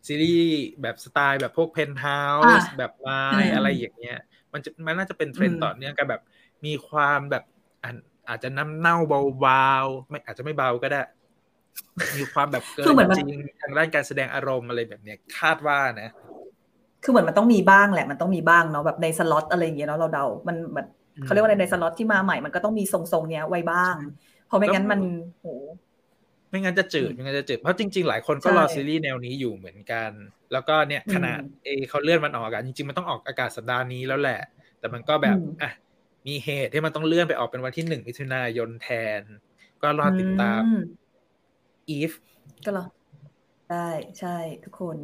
ซีรีส์แบบสไตล์แบบพวกเพนท์เฮาส์แบบ Mine อะไรอย่างเงี้ย มันจะมันน่าจะเป็นเทรนด์ต่อเนื่องกันแบบ มีความแบบอาจจะน้ำเน่าเบาๆไม่อาจจะไม่เบาก็ได้ มีความแบบเกินจริงทางด้านการแสดงอารมณ์อะไรแบบเนี้ยคาดว่านะ คือเหมือนมันต้องมีบ้างแหละ มันต้องมีบ้างเนาะแบบในพล็อตอะไรอย่างเงี้ยเนาะเราเดา มันแบบเขาเรียกว่าอะไรในสล็อตที่มาใหม่มันก็ต้องมีทรงๆเนี้ยไว้บ้างราะไม่งั้นมันโหไม่งั้นจะจืดไม่งั้นจะจืดเพราะจริงๆ หลายคนก็รอซีรีส์แนวนี้อยู่เหมือนกัน แล้วก็เนี่ยขนาดเอเขาเลื่อนมันออกอากาศจริงๆมันต้องออกอากาศสัปดาห์นี้แล้วแหละ แต่มันก็แบบอะ มีเหตุที่มันต้องเลื่อนไปออกเป็นวันที่หนึ่งมิถุนายนแทน ก็รอติดตามอืมอีฟก็เหรอได้ใช่ทุกคน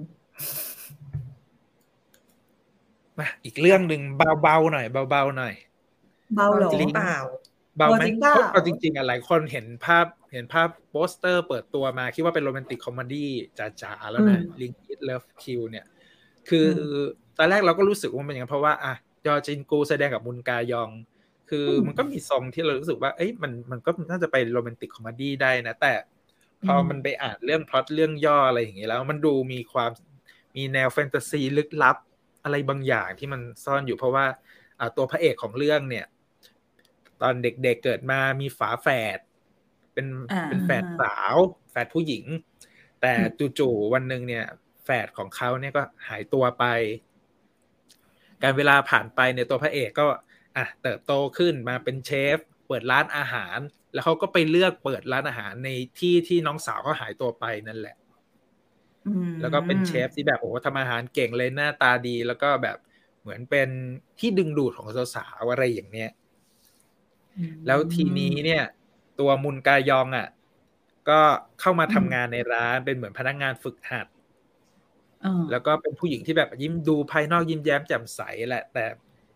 มาอีกเรื่องหนึ่งเบาๆหน่อยเบาๆหน่อย เบาเหรอจริงเปล่าเบาไหมเออจริงเปล่าเพราะเอาจริงๆอะหลายคนเห็นภาพเห็นภาพโปสเตอร์เปิดตัวมา คิดว่าเป็น romantic comedy จ๋าๆแล้วนะ Link Eat Love Kill เนี่ย คือตอนแรกเราก็รู้สึกว่ามันเป็นอย่างนั้นเพราะว่า อะย อจินกูแสดงกับมุนกายอง คือมันก็มีทรงที่เรารู้สึกว่า เอ้ยมันมันก็น่าจะไป romantic comedy ได้นะ แต่พอมันไปอ่านเรื่องพล็อตเรื่องย่ออะไรอย่างเงี้ยแล้ว มันดูมีความมีแนวแฟนตาซีลึกลับอะไรบางอย่างที่มันซ่อนอยู่เพราะว่าอ่าตัวพระเอกของเรื่องเนี่ย ตอนเด็กๆเเกิดมามีฝาแฝดเป็นอ่าเป็นแฝดสาว แฝดผู้หญิง แต่จู่ๆวันหนึ่งเนี่ย แฝดของเขาเนี่ยก็หายตัวไป การเวลาผ่านไปเนี่ยตัวพระเอกก็อะเติบโตขึ้นมาเป็นเชฟ เปิดร้านอาหาร แล้วเขาก็ไปเลือกเปิดร้านอาหารในที่ที่น้องสาวเขาหายตัวไปนั่นแหละอืมแล้วก็เป็นเชฟที่แบบโอ้โหทำอาหารเก่งเลยหน้าตาดี แล้วก็แบบเหมือนเป็นที่ดึงดูดของสาวๆอะไรอย่างเนี้ยอืมแล้วทีนี้เนี่ย ตัวมุนกายองอะ ก็เข้ามาทำงานในร้านเป็นเหมือนพนักงานฝึกหัดอ่า แล้วก็เป็นผู้หญิงที่แบบยิ้มดูภายนอกยิ้มแย้มแจ่มใสแหละ แต่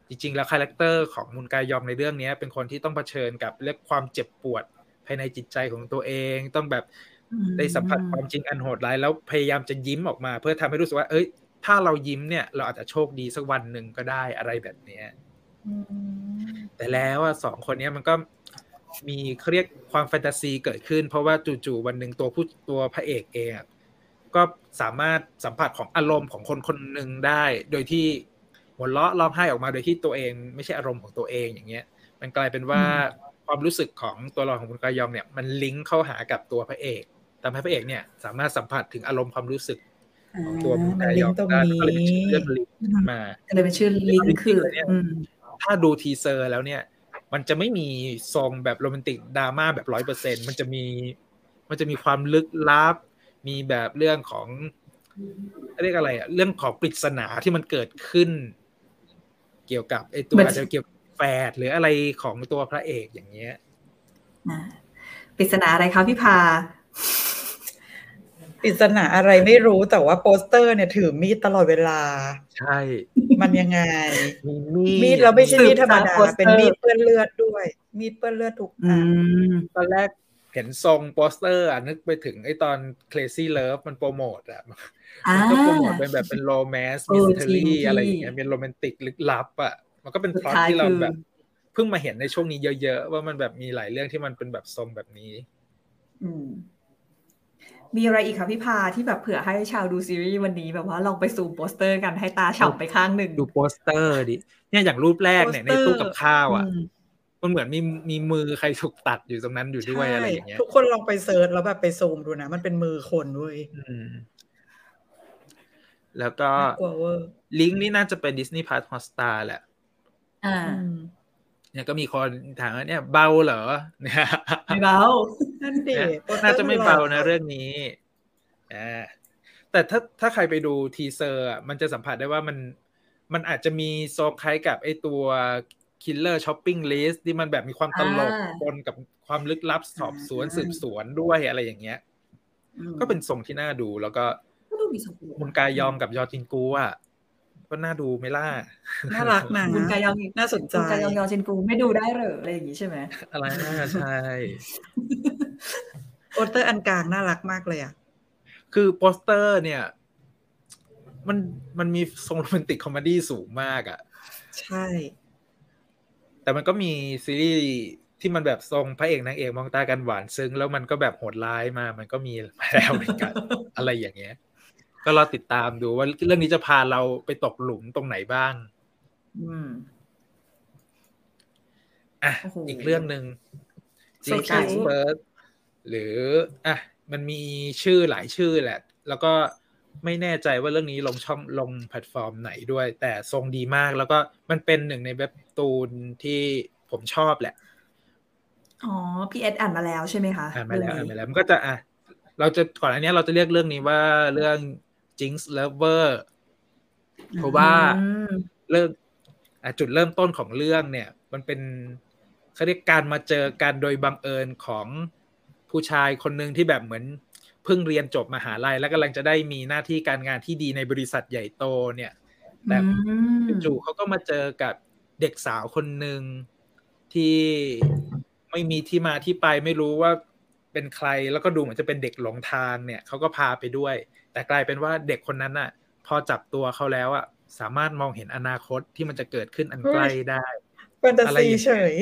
จริง ๆ แล้ว character ของมุนกายองในเรื่องนี้เป็นคนที่ต้องเผชิญกับเรื่องความเจ็บปวดภายในจิตใจของตัวเองต้องแบบได้สัมผัสความจริงอันโหดร้ายแล้วพยายามจะยิ้มออกมา เพื่อทำให้รู้สึกว่า เอ้ย ถ้าเรายิ้มเนี่ย เราอาจจะโชคดีสักวันหนึ่งก็ได้อะไรแบบเนี้ยอืมแต่แล้วอะสองคนเนี้ยมันก็มีเขาเรียกความแฟนตาซีเกิดขึ้น เพราะว่าจู่ๆวันหนึ่งตัวผู้ตัวพระเอกเองอะ ก็สามารถสัมผัสของอารมณ์ของคนคนหนึ่งได้ โดยที่หัวเราะร้องไห้ออกมาโดยที่ตัวเอง ไม่ใช่อารมณ์ของตัวเองอย่างเงี้ย มันกลายเป็นว่าความรู้สึกของตัวละครของคุณกายองเนี่ยมันลิงก์เข้าหากับตัวพระเอกทำให้พระเอกเนี่ย สามารถสัมผัสถึงอารมณ์ความรู้สึกของตัวคุณมันกาลิยงองก์ตรงได้นี้ก็เลยเป็นชื่อเรื่องลิงก์ขึ้นมาก็เลยเป็นชื่อลิงก์คือเนี่ยอืมถ้าดู teaser แล้วเนี่ย มันจะไม่มีทรงแบบ romantic drama แบบร้อยเปอร์เซ็นต์มันจะมีมันจะมีความลึกลับ มีแบบเรื่องของเรียกอะไรอะเรื่องของปริศนาที่มันเกิดขึ้น เกี่ยวกับไอตัวเหมือนอาจจะเกี่ยวกับแฝดหรืออะไรของตัวพระเอกอย่างเงี้ยอ่าปริศนาอะไรคะพี่พาปริศนาอะไรไม่รู้แต่ว่าโปสเตอร์เนี่ยถือมีดตลอดเวลา ใช่ มันยังไง มีมีดมีดแล้วไม่ใช่มีดธรรมดาสืบจากโปสเตอร์เป็นมีดเปื้อนเลือดด้วย มีดเปื้อนเลือดทุกอือันมตอนแรก เห็นทรงโปสเตอร์อะนึกไปถึงไอตอน Crazy Love มันโปรโมทอะอ่ามันก็โปรโมทเป็นแบบเป็นโรแมนต์เอมิสอเทอจริงรี่พี่อะไรอย่างเงี้ยเป็นโรแมนติกลึกลับอะมันก็เป็นสุพดล็อตท้ายที่เราคือแบบเพิ่งมาเห็นในช่วงนี้เยอะ ๆ ว่ามันแบบมีหลายเรื่องที่มันเป็นแบบทรงแบบนี้ อืมมีอะไรอีกคะพี่พาที่แบบเผื่อให้ชาวดูซีรีส์วันนี้แบบว่าลองไปซูมโปสเตอร์กันให้ตาฉ่ำไปข้างหนึ่งดูโปสเตอร์ดิเนี่ยอย่างรูปแรกเนี่ยในตู้กับข้าวอะอื มมันเหมือนมีมีมือใครถูกตัดอยู่ตรงนั้นอยู่ด้วยใช่อะไรอย่างเงี้ยทุกคนลองไป search แล้วแบบไปซูมดูนะ มันเป็นมือคนด้วยอืมแล้วก็น่ากลัวเวอร์ลิงก์นี่น่าจะเป็น Disney Plus Hotstar แหละอ่าอืมเนี่ยก็มีคนถามว่าเนี่ยเบาเหรอเนี่ยไม่เบานั่นดิเนี่ยโปสเตอร์น่าจะไม่เบานะหลอกเรื่องนี้อ่าแต่ถ้าถ้าใครไปดู teaser อะมันจะสัมผัสได้ว่ามันมันอาจจะมีโซนคล้ายกับไอตัว Killer Shopping List ที่มันแบบมีความตลกอ่าปนกับความลึกลับสอบสวนสืบสวนด้วยอะไรอย่างเงี้ยอืมก็เป็นทรงที่น่าดูแล้วก็ก็ดูมีสมบูมุนกายองกับยอจินกูอะก็น่าดูไหมล่ะน่ารักนะคุณกายองน่าสนใจคุณกายองยอจินกูไม่ดูได้เหรออะไรอย่างงี้ใช่ไหมอะไรน่าใช่โปสเตอร์อันกลางน่ารักมากเลยอะคือโปสเตอร์เนี่ย มันมันมีทรง romantic comedy สูงมากอะ่ะ ใช่ แต่มันก็มีซีรีส์ที่มันแบบทรงพระเอกนางเอกมองตากันหวานซึ้ง แล้วมันก็แบบโหดร้ายมา มันก็มีมาแล้วเหมือนกันอะไรอย่างเงี้ย ก็รอติดตามดูว่าเรื่องนี้จะพาเราไปตกหลุมตรงไหนบ้าง อืมอะโอ้โหอีกเรื่องหนึ่งโซจีเชียคัลสเปิร์หรืออะมันมีชื่อหลายชื่อแหละ แล้วก็ไม่แน่ใจว่าเรื่องนี้ลงช่องลงแพลตฟอร์มไหนด้วย แต่ทรงดีมากแล้วก็มันเป็นหนึ่งในเว็บ ตูนที่ผมชอบแหละ อ๋อ พี่เอสอ่านมาแล้วใช่ไหมคะอ่านมาแล้วเรื่อ่าอนงมานี้แล้วมันก็จะอะเราจะก่อนอันเนี้ยเราจะเรียกเรื่องนี้ว่าเรื่อง Jinx Lover เพราะว่าอืมเริ่มอะจุดเริ่มต้นของเรื่องเนี่ย มันเป็นเขาเรียกการมาเจอกันโดยบังเอิญของผู้ชายคนหนึ่งที่แบบเหมือนเพิ่งเรียนจบมหาลัยแล้วกำลังจะได้มีหน้าที่การงานที่ดีในบริษัทใหญ่โตเนี่ย แต่จู่เขาก็มาเจอกับ เด็กสาวคนหนึ่งที่ไม่มีที่มาที่ไปไม่รู้ว่าเป็นใครแล้วก็ดูเหมือนจะเป็นเด็กหลงทางเนี่ยเขาก็พาไปด้วย แต่กลายเป็นว่าเด็กคนนั้นอะ พอจับตัวเขาแล้วอะสามารถมองเห็นอนาคตที่มันจะเกิดขึ้นอันใกล้ได้แฟนตาซีเฉย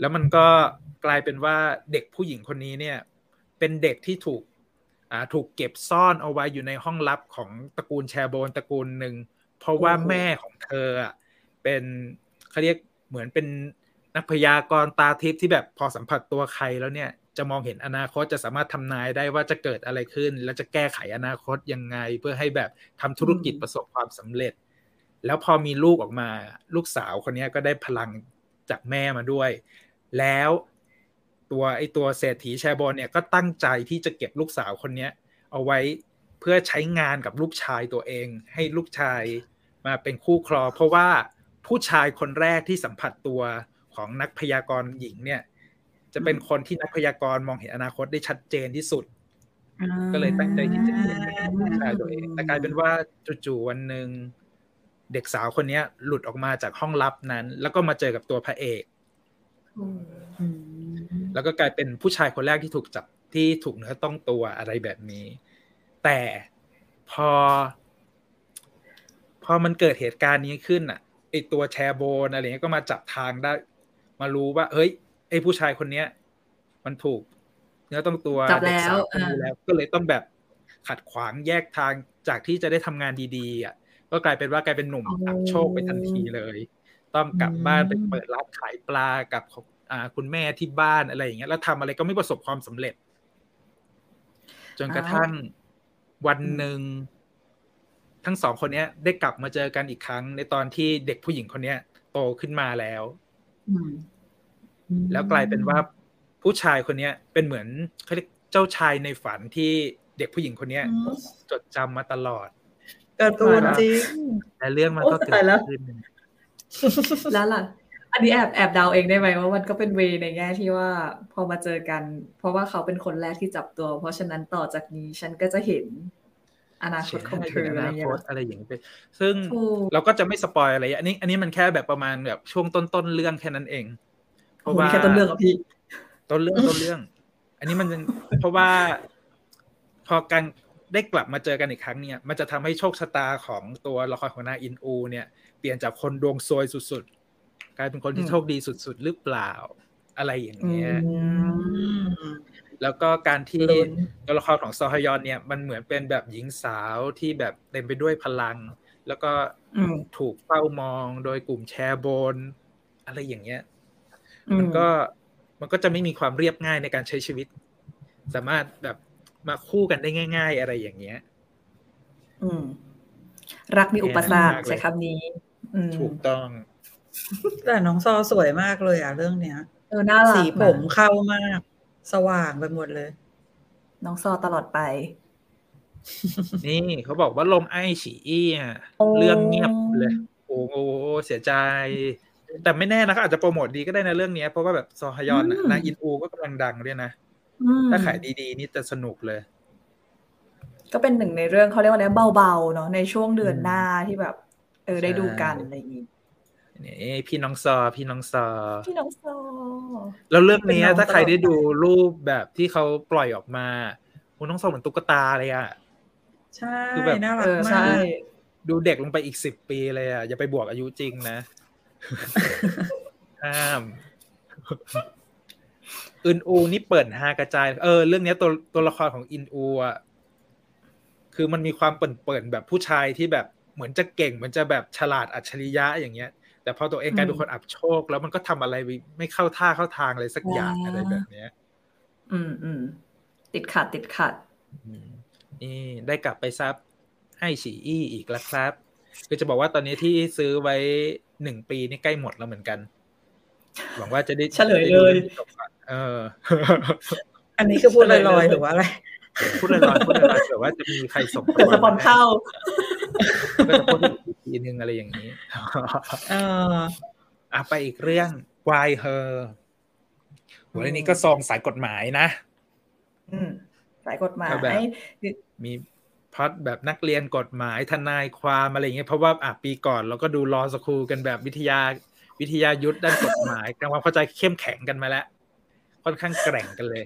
แล้วมันก็กลายเป็นว่าเด็กผู้หญิงคนนี้เนี่ย เป็นเด็กที่ถูกอ่าถูกเก็บซ่อนเอาไว้อยู่ในห้องลับของตระกูลแชโบนตระกูลหนึ่งเพราะว่าแม่ของเธออะ เป็นเขาเรียกเหมือนเป็นนักพยากรณ์ตาทิพย์ที่แบบพอสัมผัสตัวใครแล้วเนี่ยจะมองเห็นอนาคตจะสามารถทำนายได้ว่าจะเกิดอะไรขึ้น แล้วจะแก้ไขอนาคตยังไง เพื่อให้แบบทำธุรกิจประสบความสำเร็จ แล้วพอมีลูกออกมา ลูกสาวคนนี้ก็ได้พลังจากแม่มาด้วย แล้วตัวไอตัวเศรษฐีแชร์บอลเนี่ยก็ตั้งใจที่จะเก็บลูกสาวคนนี้เอาไว้เพื่อใช้งานกับลูกชายตัวเอง ให้ลูกชายมาเป็นคู่ครองเพราะว่า ผู้ชายคนแรกที่สัมผัสตัวของนักพยากรณ์หญิงเนี่ย จะเป็นคนที่นักพยากรณ์มองเห็นอนาคตได้ชัดเจนที่สุด ก็เลยตั้งใจที่จะเก็บผู้ชายตัวเองแต่กลายเป็นว่าจู่ๆวันหนึ่งเด็กสาวคนนี้หลุดออกมาจากห้องลับนั้น แล้วก็มาเจอกับตัวพระเอกแล้วก็กลายเป็นผู้ชายคนแรกที่ถูกจับที่ถูกเนื้อต้องตัวอะไรแบบนี้ แต่พอ พอมันเกิดเหตุการณ์นี้ขึ้นอะ ไอตัวแชร์โบนอะไรเงี้ยก็มาจับทางได้ มารู้ว่า เฮ้ย ไอผู้ชายคนเนี้ย มันถูกเนื้อต้องตัวจับแล้วแล้ว ก็เลยต้องแบบขัดขวางแยกทางจากที่จะได้ทำงานดีๆอะก็กลายเป็นว่ากลายเป็นหนุ่มอับโชคไปทันทีเลย ต้องกลับบ้านไปเปิดร้านขายปลากับคุณแม่ที่บ้านอะไรอย่างเงี้ยแล้วทำอะไรก็ไม่ประสบความสำเร็จ จนกระทั่งวันหนึ่ง ทั้งสองคนนี้ได้กลับมาเจอกันอีกครั้ง ในตอนที่เด็กผู้หญิงคนนี้โตขึ้นมาแล้ว แล้วกลายเป็นว่าผู้ชายคนนี้เป็นเหมือนเขาเรียกเจ้าชายในฝันที่เด็กผู้หญิงคนนี้จดจำมาตลอดการ์ตูนจริงแต่เรื่องมันก็เกิดขึ้นแล้วล่ะ อันนี้แอบแอบเดาเองได้ไหมว่ามันก็เป็นเวในแง่ที่ว่าพอมาเจอกัน เพราะว่าเขาเป็นคนแรกที่จับตัว เพราะฉะนั้นต่อจากนี้ฉันก็จะเห็น อนาคตของเธออะไรอย่างเงี้ยอะไรอย่างเงี้ยซึ่งเราก็จะไม่สปอยอะไรอันนี้ อันนี้มันแค่แบบประมาณแบบช่วงต้นต้นเรื่องแค่นั้นเอง เพราะว่าแค่ต้นเรื่องอะพี่ต้นเรื่องต้นเรื่อง อันนี้มันเพราะว่า พอการได้กลับมาเจอกันอีกครั้งเนี่ย มันจะทำให้โชคชะตาของตัวละครของนาอินอู เนี่ยเปลี่ยนจากคนดวงซวยสุดๆ กลายเป็นคนที่โชคดีสุดๆหรือเปล่าอะไรอย่างเงี้ย แล้วก็การที่ตัวละครของซอฮยอนเนี่ยมันเหมือนเป็นแบบหญิงสาวที่แบบเต็มไปด้วยพลัง แล้วก็ถูกเฝ้ามองโดยกลุ่มแชร์โบน อะไรอย่างเงี้ย มันก็มันก็จะไม่มีความเรียบง่ายในการใช้ชีวิต สามารถแบบมาคู่กันได้ง่าย ๆ อะไรอย่างเงี้ย อืม รักมีอุปสรรคใช้คำนี้ถูกต้อง แต่น้องซอสวยมากเลยอะเรื่องเนี้ยเออน่ารักสีผมเข้ามาก สว่างไปหมดเลย น้องซอตลอดไป นี่เขาบอกว่าลมไอฉีอี้อะเรื่องเงียบเลย โอ้โหเสียใจ แต่ไม่แน่นะเขาอาจจะโปรโมทดีก็ได้ในเรื่องนี้เพราะว่าแบบซอฮยอนนางอินอูก็กำลังดังด้วยนะถ้าขายดีๆ นี่จะสนุกเลย ก็เป็นหนึ่งในเรื่องเขาเรียกว่าอะไรเบาๆเนาะในช่วงเดือนหน้าที่แบบ เออได้ดูกันอะไรอย่างนี้ นี่พี่น้องซอ พี่น้องซอ พี่น้องซอ แล้วเรื่องนี้ถ้าใครได้ดูรูปแบบที่เขาปล่อยออกมาคุณน้องซอเหมือนตุ๊กตาเลยอะ ใช่คือแบบน่ารักมากดูเด็กลงไปอีกสิบปีเลยอะ อย่าไปบวกอายุจริงนะห้ามอินอูนี่เปิดฮากระจาย เออ เรื่องนี้ตัวตัวละครของอินอูอะคือมันมีความเปิดเปิดแบบผู้ชายที่แบบเหมือนจะเก่งเหมือนจะแบบฉลาดอัจฉริยะอย่างเงี้ย แต่พอตัวเองกลายเป็นคนอับโชค แล้วมันก็ทำอะไรไม่เข้าท่าเข้าทางอะไรสักอย่างอะไรแบบเนี้ย อืมอืมติดขัดติดขัดนี่ได้กลับไปซับให้ฉีอี้อีกแล้วครับคือจะบอกว่าตอนนี้ที่ซื้อไว้หนึ่งปีนี่ใกล้หมดแล้วเหมือนกัน หวังว่าจะได้เฉลยเลยเออ อันนี้คือพูดลอยๆหรือว่าอะไรพูดลอยๆพูดลอยๆแต่ว่าจะมีใครส่งเปิดสปอนเข้าก็จะพูดอีก ทีนึงอะไรอย่างนี้เอออะไปอีกเรื่อง Why Her โหเรื่องนี้ก็ทรงสายกฎหมายนะอืมสายกฎหมายก็แบบมีพล็อดแบบนักเรียนกฎหมายทนายความอะไรอย่างเงี้ยเพราะว่าอะปีก่อนเราก็ดูรอสคูลกันแบบวิทยาวิทยายุทธด้านกฎหมายการความเข้าใจเข้มแข็งกันมาแล้ว ค่อนข้างแกร่งกันเลย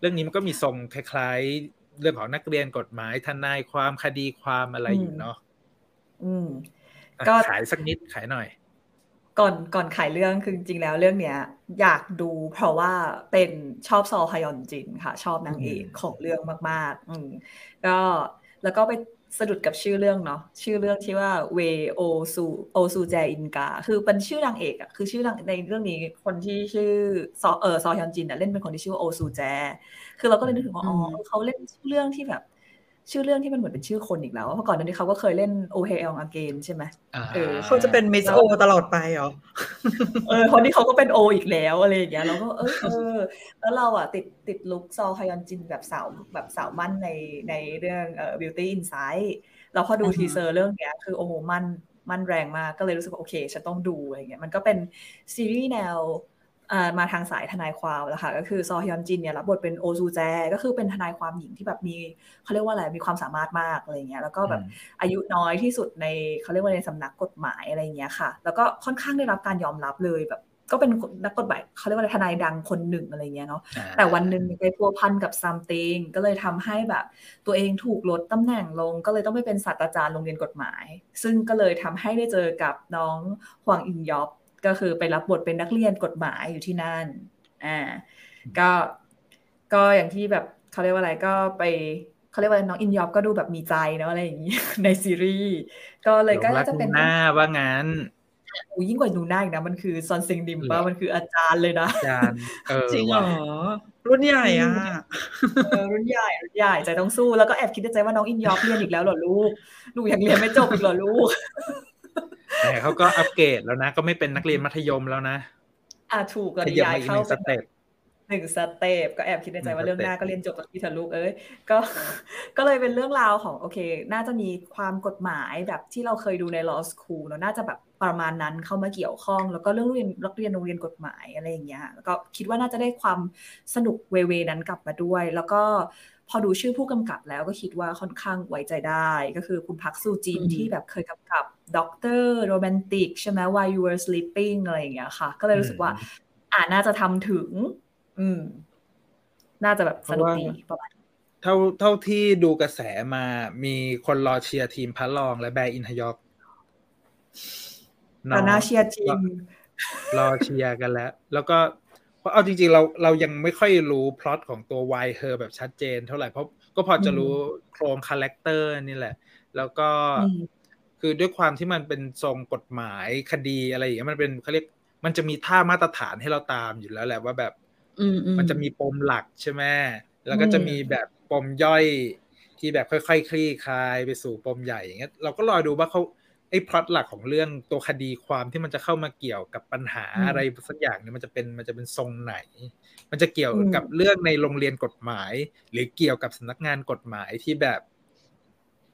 เรื่องนี้มันก็มีทรงคล้ายๆ เรื่องของนักเรียนกฎหมายทนายความคดีความอะไรอยู่เนาะ อืมอะก็ขายสักนิดขายหน่อย ก่อนก่อนขายเรื่องคือจริงๆแล้วเรื่องเนี้ย อยากดูเพราะว่าเป็นชอบซอฮยอนจินค่ะ ชอบนางเอกของเรื่องมากๆ อืมก็แล้วก็ไปสะดุดกับชื่อเรื่องเนาะชื่อเรื่องที่ว่าเวโอซูโอซูแจอินกา คือเป็นชื่อนางเอกอะคือชื่อนางในเรื่องนี้คนที่ชื่อซอเออซอฮยอนจินอะเล่นเป็นคนที่ชื่อว่าโอซูแจ คือเราก็เลยนึกถึงว่าอ๋ออเขาเล่นชื่อเรื่องที่แบบ ชื่อเรื่องที่มันเหมือนเป็นชื่อคนอีกแล้วเพราะก่อนหน้านี้เขาก็เคยเล่น Oh Hae Young Again ใช่ไหมอ่าเออเขาจะเป็น Miss โอตลอดไปเหรอ เออคนที่เขาก็เป็นโออีกแล้วอะไรอย่างเงี้ยเราก็เออเออ แล้วเราอะติดติด look ซอฮยอนจินแบบสาวแบบสาวมั่นในในเรื่องเอ่อ Beauty Inside เราพอดูอือฮึทีเซอร์เรื่องเนี้ยคือโอ้โหมันมันแรงมากก็เลยรู้สึกว่าโอเคฉันต้องดูอะไรเงี้ยมันก็เป็นซีรีส์แนวอ่า มาทางสายทนายความแล้วค่ะก็คือซอฮยอนจินเนี่ยรับบทเป็นโอซูแจ ก็คือเป็นทนายความหญิงที่แบบมีเขาเรียกว่าอะไรมีความสามารถมากอะไรเงี้ยแล้วก็แบบอายุน้อยที่สุดในเขาเรียกว่าในสำนักกฎหมายอะไรอย่างเงี้ยค่ะ แล้วก็ค่อนข้างได้รับการยอมรับเลยแบบ ก็เป็นนักกฎหมายเขาเรียกว่าอะไรทนายดังคนหนึ่งอะไรเงี้ยเนาะอ่าแต่วันหนึ่งไปพัวพันกับซัมติงก็เลยทำให้แบบ ตัวเองถูกลดตำแหน่งลง ก็เลยต้องไปเป็นศาสตราจารย์โรงเรียนกฎหมาย ซึ่งก็เลยทำให้ได้เจอกับน้องฮวางอิงยอบ ก็คือไปรับบทเป็นนักเรียนกฎหมายอยู่ที่นั่นอ่าก็ก็อย่างที่แบบเขาเรียกว่าอะไรก็ไปเขาเรียกว่าอะไรน้องอินยอบก็ดูแบบมีใจเนาะอะไรอย่างนี้ในซีรีส์ก็เลยก็หลงรัน่าจะเป็นหน้าว่างั้นโอ้ยิ่งกว่านูน่าอีกนะมันคือซอนซิงดิมเหรป้าอมันคืออาจารย์เลยนะอาจารย์เออจริงเหรว่ะอรุ่นใหญ่อะเออรุ่นใหญ่รุ่นใหญ่ใจต้องสู้แล้วก็แอบคิดในใจว่าน้องอินยอกเรียนอีกแล้วเหรอลูกลูกยังเรียนไม่จบอีกเหรอลูก แต่เขาก็อัปเกรดแล้วนะ ก็ไม่เป็นนักเรียนมัธยมแล้วนะ อะถูกก็ขได้ยับย้ายมาอีกหเข้านึ่งสเป็นเต็ปหนึ่งสเต็ปก็แอบคิดในใจว่าหนึ่งเรื่องหน้าสเต็ปก็เรียนจบกับพี่เธอะลูกเอ้ยก็ก็เลยเป็นเรื่องราวของโอเค น่าจะมีความกฎหมายแบบที่เราเคยดูใน law school เนอะน่าจะแบบประมาณนั้นเข้ามาเกี่ยวข้อง แล้วก็เรื่องเรียนนักเรียนโรงเรียนกฎหมายอะไรอย่างเงี้ยแล้วก็คิดว่าน่าจะได้ความสนุก way way นั้นกลับมาด้วย แล้วก็พอดูชื่อผู้กำกับแล้วก็คิดว่าค่อนข้างไว้ใจได้ ก็คือคุณพัคซูจินอืมที่แบบเคยกำกับ Doctor Romantic ใช่ไหม While You Were Sleeping อะไรอย่างเงี้ยค่ะ ก็เลยรู้สึกว่า อ่าน่าจะทำถึง อืม น่าจะแบบสนุกดีประมาณเท่าเท่าที่ดูกระแสมามีคนรอเชียร์ทีมพระรองและแบร์อินทยอกแต่น่าเชียร์จริงรอเชียร์กันแล้ว แล้วก็เพราะเอาจริงๆ เราเรายังไม่ค่อยรู้พล็อตของตัว Why Her แบบชัดเจนเท่าไหร่เพราะก็พอจะรู้โครง character นี่แหละ แล้วก็อืม คือด้วยความที่มันเป็นทรงกฎหมายคดีอะไรอย่างเงี้ยมันเป็นเขาเรียกมันจะมีท่ามาตรฐานให้เราตามอยู่แล้วแหละว่าแบบอืมอืมันจะมีปมหลักใช่ไหมแล้วก็จะมีแบบปมย่อยที่แบบค่อยๆคลี่คลายไปสู่ปมใหญ่อย่างเงี้ยเราก็รอดูว่าเขาไอ้พล็อตหลักของเรื่องตัวคดีความที่มันจะเข้ามาเกี่ยวกับปัญหาอืมอะไรสักอย่างเนี่ยมันจะเป็นมันจะเป็นทรงไหน มันจะเกี่ยวอืมกับเรื่องในโรงเรียนกฎหมาย หรือเกี่ยวกับสำนักงานกฎหมายที่แบบ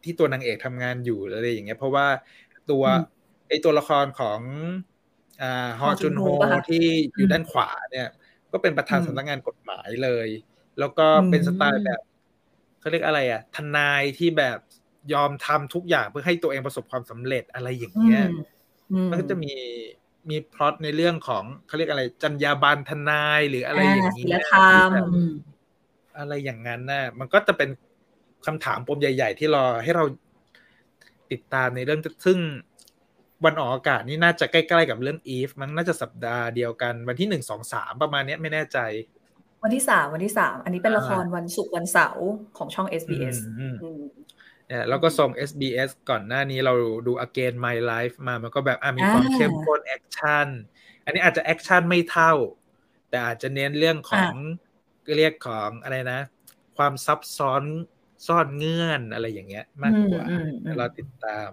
ที่ตัวนางเอกทำงานอยู่อะไรอย่างเงี้ย เพราะว่าตัวอืมไอ้ตัวละครของอ่าฮอฮอจุจุนนโฮโฮปะคะที่อยู่อืมด้านขวาเนี่ย ก็เป็นประธานอืมสำนักงานกฎหมายเลย แล้วก็เป็นอืมสไตล์แบบเขาเรียกอะไรอะทนายที่แบบยอมทำทุกอย่างเพื่อให้ตัวเองประสบความสำเร็จอะไรอย่างอืเงี้ยมอืมมันก็จะมีมีพล็อตในเรื่องของเขาเรียกอะไร จรรยาบรรณทนายหรืออะไรอย่างอ่านี้ศีลธรรมแบบอืมอะไรอย่างนั้นน่ะ มันก็จะเป็น คำถามปมใหญ่ ๆ ที่รอให้เราติดตามในเรื่องซึ่งวันออกอากาศนี่น่าจะใกล้ๆกับเรื่องอีฟมันน่าจะสัปดาห์เดียวกัน วันที่หนึ่งสองสามประมาณเนี้ยไม่แน่ใจ วันที่สามวันที่สามอันนี้เป็นอ่าละครวันศุกร์วันเสาร์ของช่อง SBS อืมอืมเนี่ยแล้วก็ส่ง SBS ก่อนหน้านี้เราดู Again My Life มามันก็แบบอะมีความอ่าเข้มข้น action อันนี้อาจจะ action ไม่เท่า แต่อาจจะเน้นเรื่องของเรียกของอะไรนะ ความซับซ้อน ซ่อนเงื่อนอะไรอย่างเงี้ย มากกว่าอืมอืมอืมเราติดตาม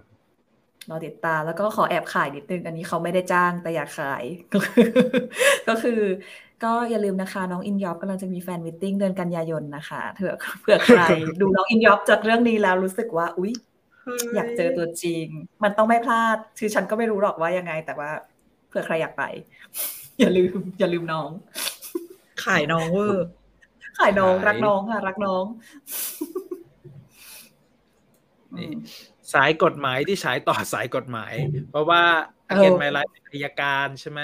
รอติดตามแล้วก็ขอแอบขายนิดนึง อันนี้เขาไม่ได้จ้างแต่อยากขายก็คือก็คือก็อย่าลืมนะคะ น้องอินยอบกำลังจะมี fan meeting เดือนกันยายนนะคะเผื่อเผื่อใคร ดูน้องอินยอบจากเรื่องนี้แล้วรู้สึกว่า อุ๊ย อยากเจอตัวจริง มันต้องไม่พลาดคือฉันก็ไม่รู้หรอกว่ายังไง แต่ว่าเผื่อใครอยากไป อย่าลืม อย่าลืมน้องขายน้องเวอร์ขายน้องรักน้องค่ะ รักน้อง นี่สายกฎหมายที่ฉายต่อสายกฎหมาย เพราะว่าเออเกนไมล์เป็นอัยการใช่ไหม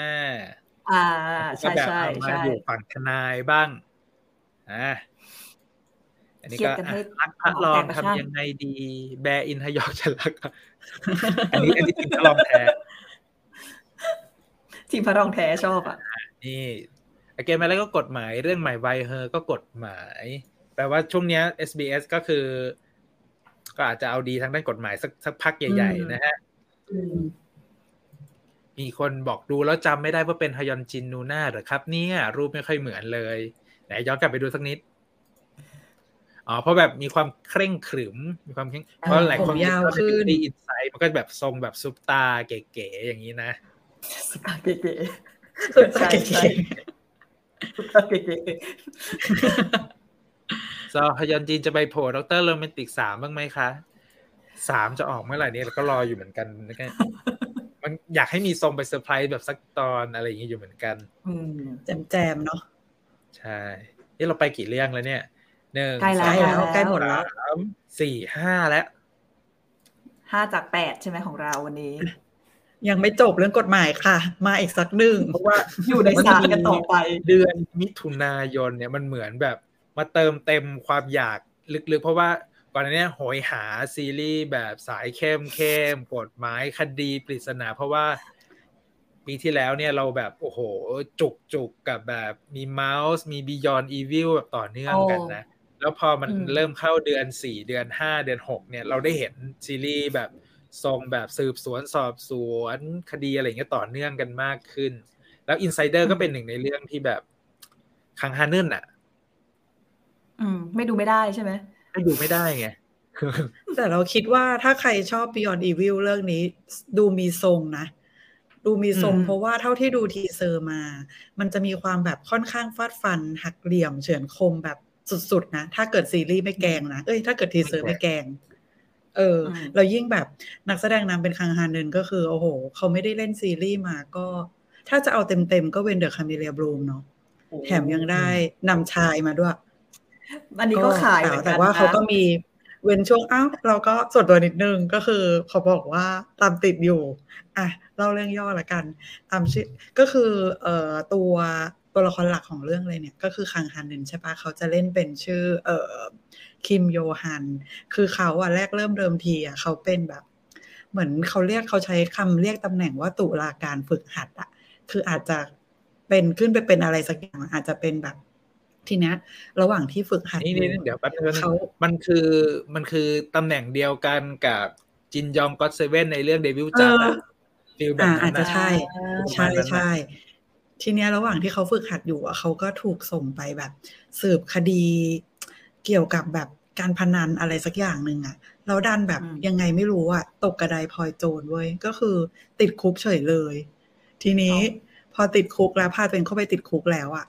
อ่าก็ใช่แบบใช่เอามาใช่อยู่ฝั่งทนายบ้างอ่าอันนี้เครีก็ยดกันให้อะรักพระรองแตกกระชั่งทำยังไงดี แบร์อินทยอกฉันรักอันนี้อันนี้จริงพระรองแท้ทีมพระรองแท้ชอบอะนี่เกนไมล์ก็กฎหมายเรื่องใหม่ไวเฮอก็กฎหมายแปลว่าช่วงเนี้ย SBS ก็คือ ก็อาจจะเอาดีทางด้านกฎหมายสักสักพักใหญ่อืมๆนะฮะมีคนบอกดูแล้วจำไม่ได้ว่าเป็นฮยอนจินนูน่าเหรอครับ เนี่ย รูปไม่ค่อยเหมือนเลยไหนย้อนกลับไปดูสักนิดอ๋อเพราะแบบมีความเคร่งขรึม มีความเคร่งเพราะหลายคนผมยาวขึ้นดีอินไซต์มันก็แบบทรงแบบซุปตาเก๋ๆอย่างนี้นะสตาร์เก๋สุดๆใช่ใช่สตาร์เก๋ ซอฮยอนจินจะไปโผล่ดรโรแมนติกสามบ้างไหมคะสามจะออกเมื่อไหร่เนี่ยเราก็รออยู่เหมือนกันนะมันอยากให้มีทรงไปเซอร์ไพรส์แบบสักตอนอะไรอย่างนี้อยู่เหมือนกันๆอืมแจมแจมๆเนาะใช่นี่เราไปกี่เรื่องแล้วเนี่ยหนึ่งใกล้สแล้อวงใกล้แล้วใกล้หมดแล้วสามสี่ห้าแล้วห้าจากแปดใช่ไหมของเราวันนี้ ยังไม่จบเรื่องกฎหมายค่ะ มาอีกสักหนึ่งเพราะว่าอยู่ในศาลกันต่อไป เดือนมิถุนายนเนี่ยมันเหมือนแบบ มาเติมเต็มความอยากลึกๆ เพราะว่าก่อนหน้านี้โหยหาซีรีส์แบบสายเข้มเข้มกฎหมายคดีปริศนา เพราะว่าปีที่แล้วเนี่ยเราแบบโอ้โห จุกจุกกับแบบมีเมาส์มี Beyond Evil แบบต่อเนื่องกันนะ แล้วพอมันเริ่มเข้าเดือนสี่เดือนห้าเดือนหกเนี่ยเราได้เห็นซีรีส์แบบทรงแบบสืบสวนสอบสวนคดีอะไรเงี้ยต่อเนื่องกันมากขึ้น แล้ว Insider ก็เป็นหนึ่งในเรื่องที่แบบคังฮานึลอะ อืม ไม่ดูไม่ได้ใช่ไหมไม่ดูไม่ได้ไงแต่เราคิดว่าถ้าใครชอบ Beyond Evil เรื่องนี้ ดูมีทรงนะ ดูมีทรงอืมเพราะว่าเท่าที่ดู teaser มา มันจะมีความแบบค่อนข้างฟาดฟัน หักเหลี่ยมเฉือนคมแบบสุดๆนะ ถ้าเกิดซีรีส์ไม่แกล้งนะ เอ้ยถ้าเกิด teaser ไม่แกล้งเออ อืมแล้วยิ่งแบบนักแสดงนำเป็นคังฮานึลก็คือ โอ้โห เขาไม่ได้เล่นซีรีส์มาก็ ถ้าจะเอาเต็มๆก็ When the Camellia Blooms เนาะแถมยังได้นำชายมาด้วย อันนี้ก็ขายเหมือนกันแต่ว่าเขาก็นะมีเว้นช่วงอ้าวเราก็ส่วนตัวนิดนึงก็คือเขาบอกว่าตามติดอยู่อะเล่าเรื่องย่อละกันตามชื่อก็คือเอ่อตัวตัวละครหลักของเรื่องเลยเนี่ย ก็คือคังฮานึลใช่ปะเขาจะเล่นเป็นชื่อเอ่อคิมโยฮัน คือเขาอะแรกเริ่มเดิมทีอะเขาเป็นแบบ เหมือนเขาเรียกเขาใช้คำเรียกตำแหน่งว่าตุลาการฝึกหัดอะคืออาจจะเป็นขึ้นไปเป็นอะไรสักอย่างอาจจะเป็นแบบ ทีเนี้ยระหว่างที่ฝึกหัดนี่อยู่นี่เดี๋ยวแป๊บนึงเขามันคือมันคือตำแหน่งเดียวกันกับจินยอง GOT7ในเรื่อง Devil Judge อะ feel แบบอ่าอาจจะนะใช่ ใช่ใช่ทีเนี้ยระหว่างที่เขาฝึกหัดอยู่อะเขาก็ถูกส่งไปแบบ สืบคดีเกี่ยวกับแบบการพนันอะไรสักอย่างหนึ่งอะแล้วดันแบบอืมยังไงไม่รู้อะตกกระไดพลอยโจรเว้ยก็คือติดคุกเฉยเลย ทีนี้พอติดคุกแล้วพาตัวเองเข้าไปติดคุกแล้วอะ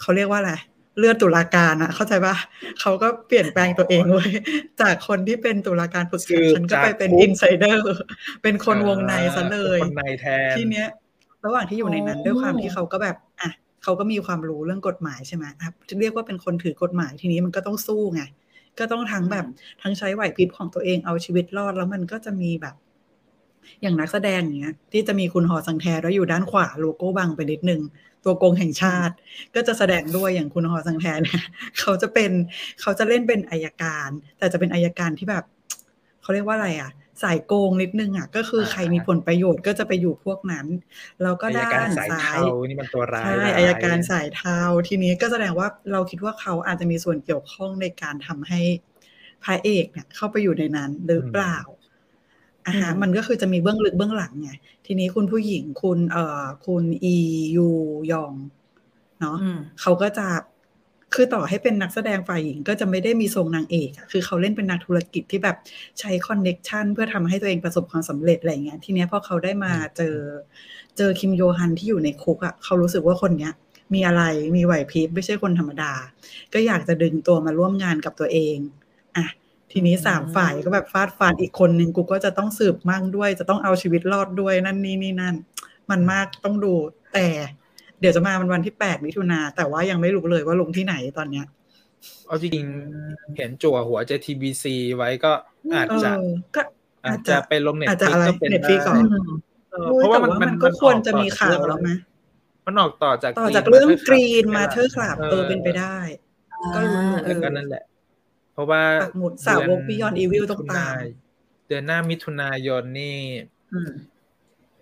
เขาเรียกว่าอะไรเลือดตุลาการอะเข้าใจปะเขาก็เปลี่ยนแปลงตัวเองเว้ยจากคนที่เป็นตุลาการฝึกหัดฉันก็ไปเป็นอินไซเดอร์เป็นคนวงในซะเลยคนในแทนทีเนี้ย ระหว่างที่อยู่ในนั้นอ๋อด้วยความที่เขาก็แบบอะเขาก็มีความรู้เรื่องกฎหมายใช่ไหมอะจะเรียกว่าเป็นคนถือกฎหมายทีนี้มันก็ต้องสู้ไงก็ต้องทั้งแบบทั้งใช้ไหวพริบของตัวเองเอาชีวิตรอดแล้วมันก็จะมีแบบ อย่างนักแสดงอย่างเงี้ย ที่จะมีคุณหอสังแทแล้วอยู่ด้านขวาโลโก้บังไปนิดนึง ตัวโกงแห่งชาติ ก็จะแสดงด้วยอย่างคุณหอสังแทเนี่ยเขาจะเป็นเขาจะเล่นเป็นอายการ แต่จะเป็นอายการที่แบบเขาเรียกว่าอะไรอะ สายโกงนิดนึงอะ ก็คือใครมีผลประโยชน์ก็จะไปอยู่พวกนั้น แล้วก็อายด้าการนสายซ้าเทายนี่มันตัวร้ายใช่ร้อายการสายเทาทีนี้ก็แสดงว่าเราคิดว่าเขาอาจจะมีส่วนเกี่ยวข้องในการทำให้พระเอกเนี่ยเข้าไปอยู่ในนั้นหรือเปล่า อ่าฮะมันก็คือจะมีเบื้องลึกเบื้องหลังไงทีนี้คุณผู้หญิงคุณเอ่อคุณอียูยองเนาะอืมเขาก็จะคือต่อให้เป็นนักแสดงฝ่ายหญิงก็จะไม่ได้มีทรงนางเอกอะคือเขาเล่นเป็นนักธุรกิจที่แบบใช้ connection เพื่อทำให้ตัวเองประสบความสำเร็จอะไรเงี้ย ทีเนี้ยพอเขาได้มาเจอ เจอคิมโยฮันที่อยู่ในคุกอะเขารู้สึกว่าคนเนี้ย มีอะไรมีไหวพริบไม่ใช่คนธรรมดา ก็อยากจะดึงตัวมาร่วมงานกับตัวเอง อะ ทีนี้สามฝ่ายก็แบบฟาดฟันอีกคนนึงกูก็จะต้องสืบมั่งด้วย จะต้องเอาชีวิตรอดด้วยนั่นนี่นี่นั่น มันมากต้องดูแต่ เดี๋ยวจะมาวันวันที่แปดมิถุนาแต่ว่ายังไม่รู้เลยว่าลงที่ไหนตอนเนี้ยเอาจริงๆเห็นจั่วหัว JTBC ไว้ก็อาจเอจะอก็อาจจะไปลงเน็ตอาจจะอะไรก็เป็น Netflix ได้ก่อนเออเพราะว่ามันแต่มันก็ควรออกจะมีต่อข่าวจกแล้วไหมมันออกต่อจากต่อจากเรื่องกรีนมา Club เธอร์คลับเออเป็นไปได้ ก็รู้อ่าเอแต่อก็นั่นแหละเพ ราะว่าปักหมุดสาวก Beyond Evil ต้องตามเดือนหน้ามิถุนายนนี่อืม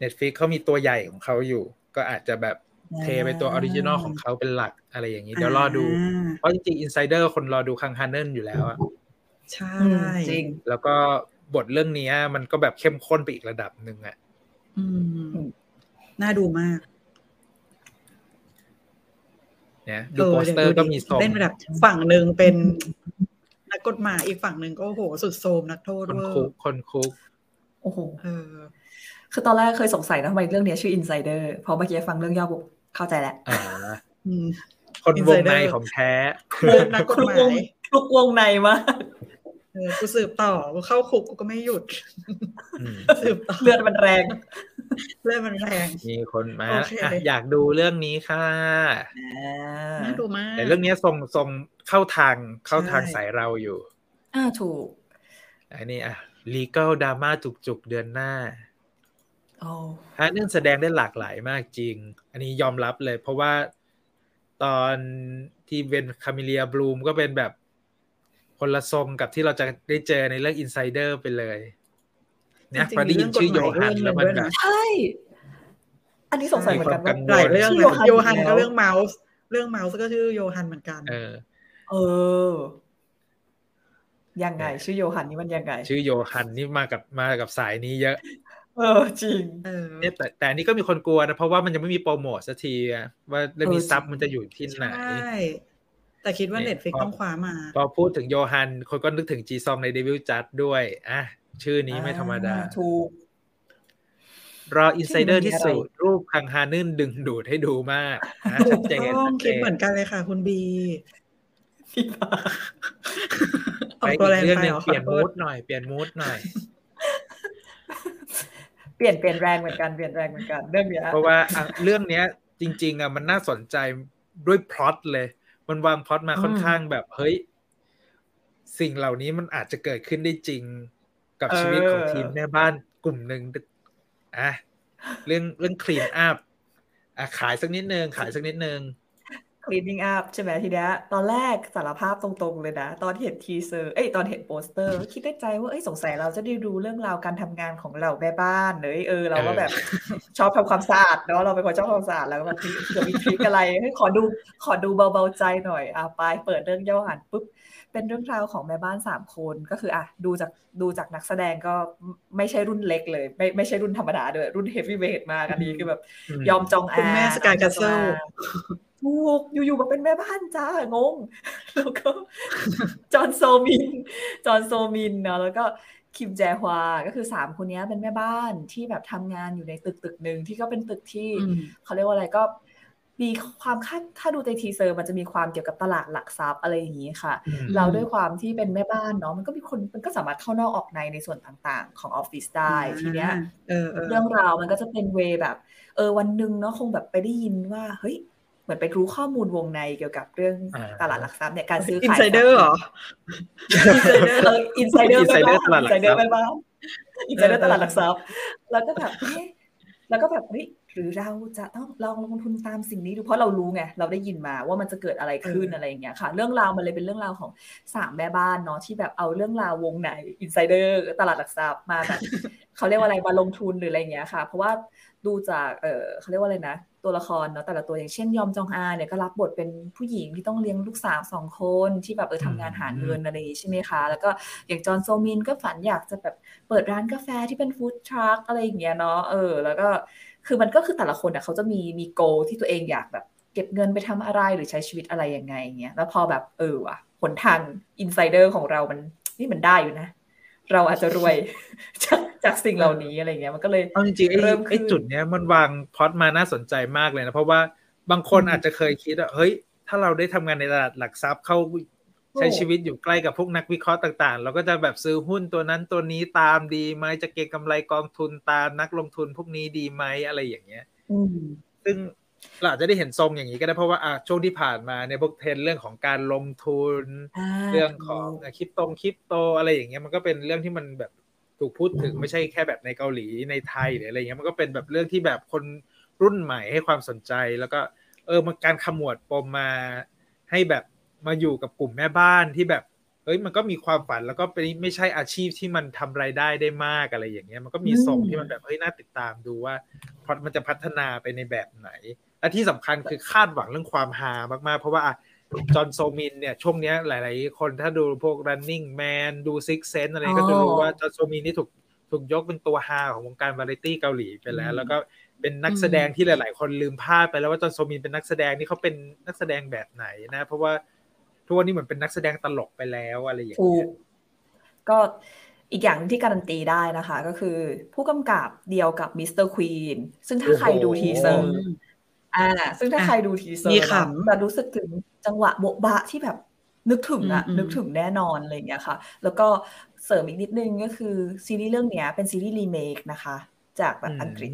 Netflix เขามีตัวใหญ่ของเขาอยู่ ก็อาจจะแบบอ่าเทไปตัว original ของเขาเป็นหลักอะไรอย่างนี้ เดี๋ยวรอดู เพราะจริงๆ Insider คนรอดูคังฮานึลอยู่แล้วอะใช่อืมจริง แล้วก็บทเรื่องนี้มันก็แบบเข้มข้นไปอีกระดับหนึ่งอะอืมน่าดูมากเนี่ยดูโปสเตอร์ก็มีทรงเล่นแบบฝั่งหนึ่งเป็น นักกฎหมายอีกฝั่งหนึ่งก็โอ้โหสุดโทรมนักโทษคนเวอคุกร์คนคุกโอ้โหเออคือตอนแรกเคยสงสัยนะทำไมเรื่องเนี้ยชื่อ Insider พอเมื่อกี้ฟังเรื่องย่อปุ๊บเข้าใจแล้วอ่าอืมคนวงใน Insider ของแท้เรื่องนักกฎหมายทุกวงในมากเออกูสืบต่อกูเข้าคุกกูก็ไม่หยุดอืมสืบต่อเลือดมันแรง เรื่องมันแรงมีคนมาโอเคอะอยากดูเรื่องนี้ค่ะน่าดูมากแต่เรื่องนี้ทรงทรงเข้าทางเข้าทางใช่สายเราอยู่อ่าถูกอันนี้อะ legal drama จุกๆเดือนหน้าโอ้ฮะเนื่องแสดงได้หลากหลายมากจริง อันนี้ยอมรับเลย เพราะว่าตอนที่เป็นคามิเลียบลูมก็เป็นแบบคนละทรงกับที่เราจะได้เจอในเรื่อง Insider ไปเลย เนี่ยจริงๆพอได้ยินชื่อมีโยเรื่องกฎหมายฮันแล้วมันเรื่องหนึ่งด้วยแบนะบใช่ อันนี้สงสัยเหมือนกันว่ามีความกังวลหลายเรื่องชื่อนะโยโยฮัฮันนแล้วก็เรื่องเมาส์เรื่องเมาส์ก็ชื่อโยฮันเหมือนกัน เออ เออ ยังไง ชื่อโยฮันนี่มันยังไง ชื่อโยฮันนี่มากับมากับสายนี้เยอะ เออจริงเออเนี่ยแต่แต่อันนี้ก็มีคนกลัวนะเพราะว่ามันยังไม่มีโปรโมทสักทีอะว่าเรื่องนี้เออ sub จริงมันจะอยู่ที่ไหนใช่แต่คิดว่าเนี่ย Netflix ต้องคว้ามา พอพูดถึงโยฮัน คนก็นึกถึงจีซองใน Devil Judge ด้วยอะ ชื่อนี้ไม่ธรรมดาอ่ถูกรออินไซเดอร์ที่ที่มันมีอะไรสุดรูปคังฮานึนดึงดูดให้ดูมากอะถูชัดกเจนต้องชัดเจคิดนเหมือนกันเลยค่ะ คุณบีพี่ปาออไปกตัวอีแรกงเรื่องไปหนึ่เหงรอเปลี่ยนขอโทมูษดหน่อยเปลี่ยนมูดหน่อยเปลี่ยนเปลี่ยนแรงเหมือนกันเปลี่ยนแรงเหมือนกันเรื่องเนี้ยเพราะว่าอะเรื่องเนี้ย จริง ๆอะมันน่าสนใจด้วยพล็อตเลย มันวางพล็อตมาอืมค่อนข้างแบบเฮ้ย สิ่งเหล่านี้มันอาจจะเกิดขึ้นได้จริง กับชีวิตของทีมแม่บ้านกลุ่มหนึ่งอะเรื่องเรื่อง Clean Up อะขายสักนิดนึงขายสักนิดนึง cleaning up ใช่ไหมทีเนี้ยตอนแรกสารภาพตรงๆเลยนะ ตอนเห็น teaser เอ้ยตอนเห็นโปสเตอร์ คิดในใจว่าเอ้ยสงสัยเราจะได้ดูเรื่องราวการทำงานของเราแม่บ้านเลยเออเราก็แบบชอบทำความสะอาดเนาะเราเป็นคนชอบทำความสะอาดแล้วก็แบบเผื่อมี trick อะไรเฮ้ยขอดูขอดูเบาๆใจหน่อยอะไปเปิดเรื่องย่ออ่านปุ๊บ เป็นเรื่องราวของแม่บ้านสามคนก็คืออะดูจากดูจากนักแสดงก็ไม่ใช่รุ่นเล็กเลย ไม่ไม่ใช่รุ่นธรรมดาด้วย รุ่น heavyweight มากอันนี้คือแบบอืมยอมจองอาคุณแม่ Sky Castleถูกอยู่ๆมาเป็นแม่บ้านจ้างง แล้วก็จอห์นโซมินจอห์นโซมินเนาะแล้วก็คิมแจฮวา ก็คือสามคนเนี้ยเป็นแม่บ้านที่แบบทำงานอยู่ในตึกตึกหนึ่งที่ก็เป็นตึกที่อืมเขาเรียกว่าอะไรก็ มีความคาดถ้าดูใน teaser มันจะมีความเกี่ยวกับตลาดหลักทรัพย์อะไรอย่างนี้ค่ะอืมเราด้วยความที่เป็นแม่บ้านเนาะมันก็มีคนมันก็สามารถเข้านอกออกในในส่วนต่างๆ ของออฟฟิศได้ทีเนี้ยเออเออเรื่องราวมันก็จะเป็น way แบบเออวันหนึ่งเนาะคงแบบไปได้ยินว่าเฮ้ยเหมือนไปรู้ข้อมูลวงในเกี่ยวกับเรื่องอ่าตลาดหลักทรัพย์เนี่ยการซื้อขาย insider เหรอเออ insider Insider ตลาดหลักทรัพย์ insider ไปบ้าง insider ตลาดหลักทรัพย์แล้วก็แบบเอ๊ะแล้วก็แบบเฮ้ย หรือเราจะต้องลองลงทุนตามสิ่งนี้ดูเพราะเรารู้ไงเราได้ยินมาว่ามันจะเกิดอะไรขึ้นเออออะไรอย่างเงี้ยค่ะ เรื่องราวมันเลยเป็นเรื่องราวของสามแม่บ้านเนาะที่แบบเอาเรื่องราววงในอินไซเดอร์ตลาดหลักทรัพย์มาแบบเขาเรียกว่าอะไรมาลงทุนหรืออะไรอย่างเงี้ยค่ะ เพราะว่าดูจากเออเขาเรียกว่าอะไรนะ ตัวละครเนาะแต่ละตัวอย่างเช่นยอมจองอาเนี่ยก็รับบทเป็นผู้หญิงที่ต้องเลี้ยงลูกสาวสองคนที่แบบเออทำงานหาเงินอะไรอย่างงี้ใช่ไหมคะ แล้วก็อย่างจอห์นโซมินก็ฝันอยากจะแบบเปิดร้านกาแฟที่เป็น food truck อะไรอย่างเงี้ยเนาะเออ แล้วก็ คือมันก็คือแต่ละคนอะเขาจะมีมี goal ที่ตัวเองอยากแบบ เก็บเงินไปทำอะไรหรือใช้ชีวิตอะไรยังไงอย่างเงี้ยแล้วพอแบบเออว่ะหนทาง insider ของเรามันนี่มันได้อยู่นะ เราอาจจะรวยจากจากสิ่งเหล่านี้อะไรเงี้ยมันก็เลยเอาจริงๆไอ้เริ่มขึ้นไอ้จุดเนี้ยมันวางพล็อตมาน่าสนใจมากเลยนะ เพราะว่าบางคนอืมอาจจะเคยคิดว่าเฮ้ย ถ้าเราได้ทำงานในตลาดหลักทรัพย์เข้า ใช้ชีวิตอยู่ใกล้กับพวกนักวิเคราะห์ต่างๆ เราก็จะแบบซื้อหุ้นตัวนั้นตัวนี้ตามดีไหมจะเก็งกำไรกองทุนตามนักลงทุนพวกนี้ดีไหมอะไรอย่างเงี้ยอืมซึ่งเราอาจจะได้เห็นทรงอย่างนี้ก็ได้เพราะว่าอะช่วงที่ผ่านมาเนี่ยพวกเทรนด์เรื่องของการลงทุนอ่าเรื่องของถูกคริปโตคริปโตอะไรอย่างเงี้ยมันก็เป็นเรื่องที่มันแบบถูกพูดถึงไม่ใช่แค่แบบในเกาหลีในไทยหรืออะไรเงี้ยมันก็เป็นแบบเรื่องที่แบบคนรุ่นใหม่ให้ความสนใจ แล้วก็ เออมันการขมวดปมมาให้แบบ มาอยู่กับกลุ่มแม่บ้านที่แบบเอ้ยมันก็มีความฝันแล้วก็เป็นไม่ใช่อาชีพที่มันทำรายได้ได้มากอะไรอย่างเงี้ย มันก็มีส่งที่มันแบบเฮ้ยน่าติดตามดูว่าพอมันจะพัฒนาไปในแบบไหนและที่สำคัญคือคาดหวังเรื่องความฮามากๆ เพราะว่าอะจอห์นโซมินเนี่ยช่วงเนี้ยหลาย ๆ คนถ้าดูพวก running man ดู six sense อะไรก็จะรู้ว่าจอห์นโซมินนี่ถูกถูกยกเป็นตัวฮาของวงการวาไรตี้เกาหลีไปแล้ว แล้วก็เป็นนักแสดงที่หลาย ๆ คนลืมพลาดไปแล้วว่าจอห์นโซมินเป็นนักแสดงนี่เขาเป็นนักแสดงแบบไหนนะ เพราะว่า ทุกวันนี้เหมือนเป็นนักแสดงตลกไปแล้วอะไรอย่างเงี้กยก็อีกอย่างหนึ่งที่การันตีได้นะคะ ก็คือผู้กำกับเดียวกับ Mr. Queen ซึ่งถ้าใครดู teaser อ่า ซึ่งถ้าอะใครดูทีเซอร์มีนะขำจะรู้สึกถึงจังหวะโบ๊ะบะที่แบบนึกถึงอะอืมอืมนึกถึงแน่นอนอะไรอย่างเงี้ยค่ะ แล้วก็เสริมอีกนิดนึงก็คือซีรีส์เรื่องเนี้ยเป็นซีรีส์รีเมคนะคะ จากแบบอังกฤษ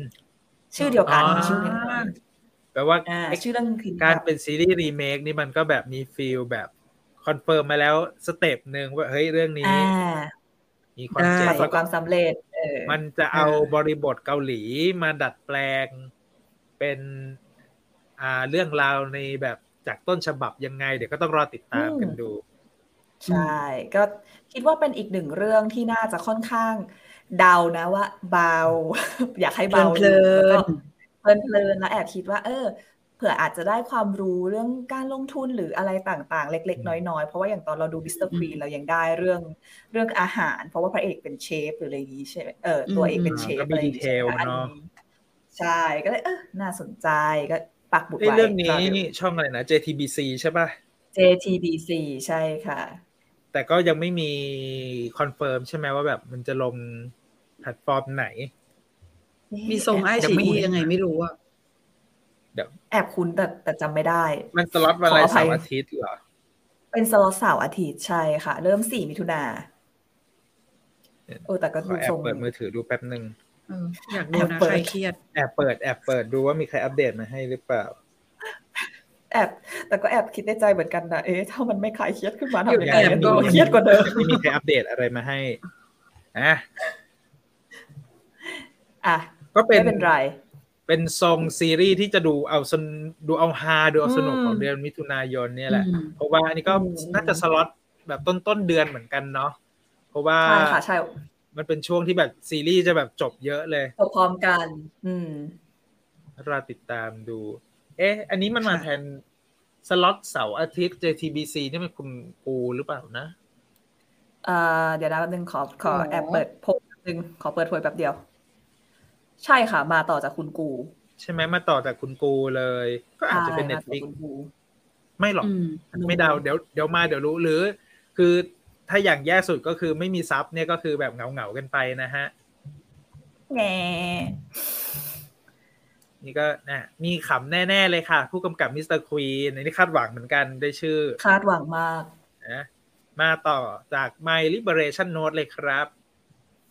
ชื่อเดียวกันอ๋อชื่อเดียวกันแปลว่าอ่าชื่อเรื่องคือการเป็นซีรีส์รีเมคนี่มันก็แบบมี feel แบบ confirm มาแล้ว step หนึ่งว่าเฮ้ยเรื่องนี้อ่ามีความเจ๋งประสบคก็วามสำเร็จเออมันจะเอาบริบทเกาหลีมาดัดแปลง เป็นอ่าเรื่องราวในแบบจากต้นฉบับยังไง เดี๋ยวก็ต้องรอติดตามกันดู ใช่ ก็คิดว่าเป็นอีกหนึ่งเรื่องที่น่าจะค่อนข้างเดานะว่าเบา อยากให้เบาเพลินๆแล้วก็เพลินเพลินๆแล้วแอบคิดว่า เออเผื่ออาจจะได้ความรู้เรื่องการลงทุนหรืออะไรต่างๆ เล็ก ๆ น้อยๆ เพราะว่าอย่างตอนเราดู Mr. Queen เรายังได้เรื่องเรื่องอาหาร เพราะว่าพระเอกเป็นเชฟหรืออะไรอย่างนี้ใช่ไหมเออตัวเอกเป็นเชฟก็มีอะไรอย่างงี้ใช่ไหม detail อันเนอะใช่ก็เลยเออน่าสนใจก็ปักบุดเอ้ยไว้เรื่องนี้รดูช่องอะไรนะ JTBC ใช่ป่ะ JTBC ใช่ค่ะ แต่ก็ยังไม่มีคอนเฟิร์มใช่ไหมว่าแบบมันจะลงแพลตฟอร์มไหน มีทรงไอ้ยัฉีไม่อียังไงไม่รู้อะ เดี๋ยวแอบคุ้นแต่แต่จำไม่ได้ มันสล็อตวันอะไรขออภัเสายร์อาทิตย์เหรอ เป็นสล็อตเสาร์อาทิตย์ใช่ค่ะ เริ่มสี่มิถุนาโอ้แต่ก็ขดูอแอทบรงเปิดมือถือดูแป๊บหนึ่งเอออยากดูแอบนะเปิดใครเครียด แอบเปิดแอบเปิดดูว่ามีใครอัปเดตมาให้หรือเปล่า แอบแต่ก็แอบคิดในใจเหมือนกันนะเอ๊ะถ้ามันไม่คลายเครียดขึ้นมาทำเดี๋ยวยังไงแอบมันดูดูเครียดกว่าเดิมไม่มีใครอัปเดตอะไรมาให้อะอะก็เป็นไม่เป็นไร เป็นทรงซีรีส์ที่จะดูเอาสนดูเอาฮาดูเอาสนุกอืมของเดือนมิถุนายนเนี่ยแหละอืมเพราะว่าอันนี้ก็อืมน่าจะสล็อตแบบต้นต้นๆเดือนเหมือนกันเนาะเพราะว่าใช่ค่ะใช่มันเป็นช่วงที่แบบซีรีส์จะแบบจบเยอะเลยจบพร้อมกัน อืมรอติดตามดู เอ๊ะ อันนี้มันมาค่ะแทนสล็อตเสาร์อาทิตย์ JTBC นี่มันคุณปูหรือเปล่านะอ่าเดี๋ยวนะแป๊บนึงขอขออ๋อแอบเปิดโพสต์แป๊บนึงขอเปิดโพยแป๊บเดียว ใช่ค่ะ มาต่อจากคุณกู ใช่ไหมมาต่อจากคุณกูเลย ก็อาจจะเป็นใช่มาจาก Netflix คุณกูไม่หรอกอืมไม่เดาเดี๋ยวเดี๋ยวมาเดี๋ยวรู้หรือ คือถ้าอย่างแย่สุดก็คือไม่มีซับเนี่ยก็คือแบบเหงาเหงาๆกันไปนะฮะแง่นี่ก็นะมีขำแน่ ๆ เลยค่ะ ผู้กำกับมิสเตอร์ควีนอันนี้คาดหวังเหมือนกันได้ชื่อ คาดหวังมากนะมาต่อจาก My Liberation Note เลยครับ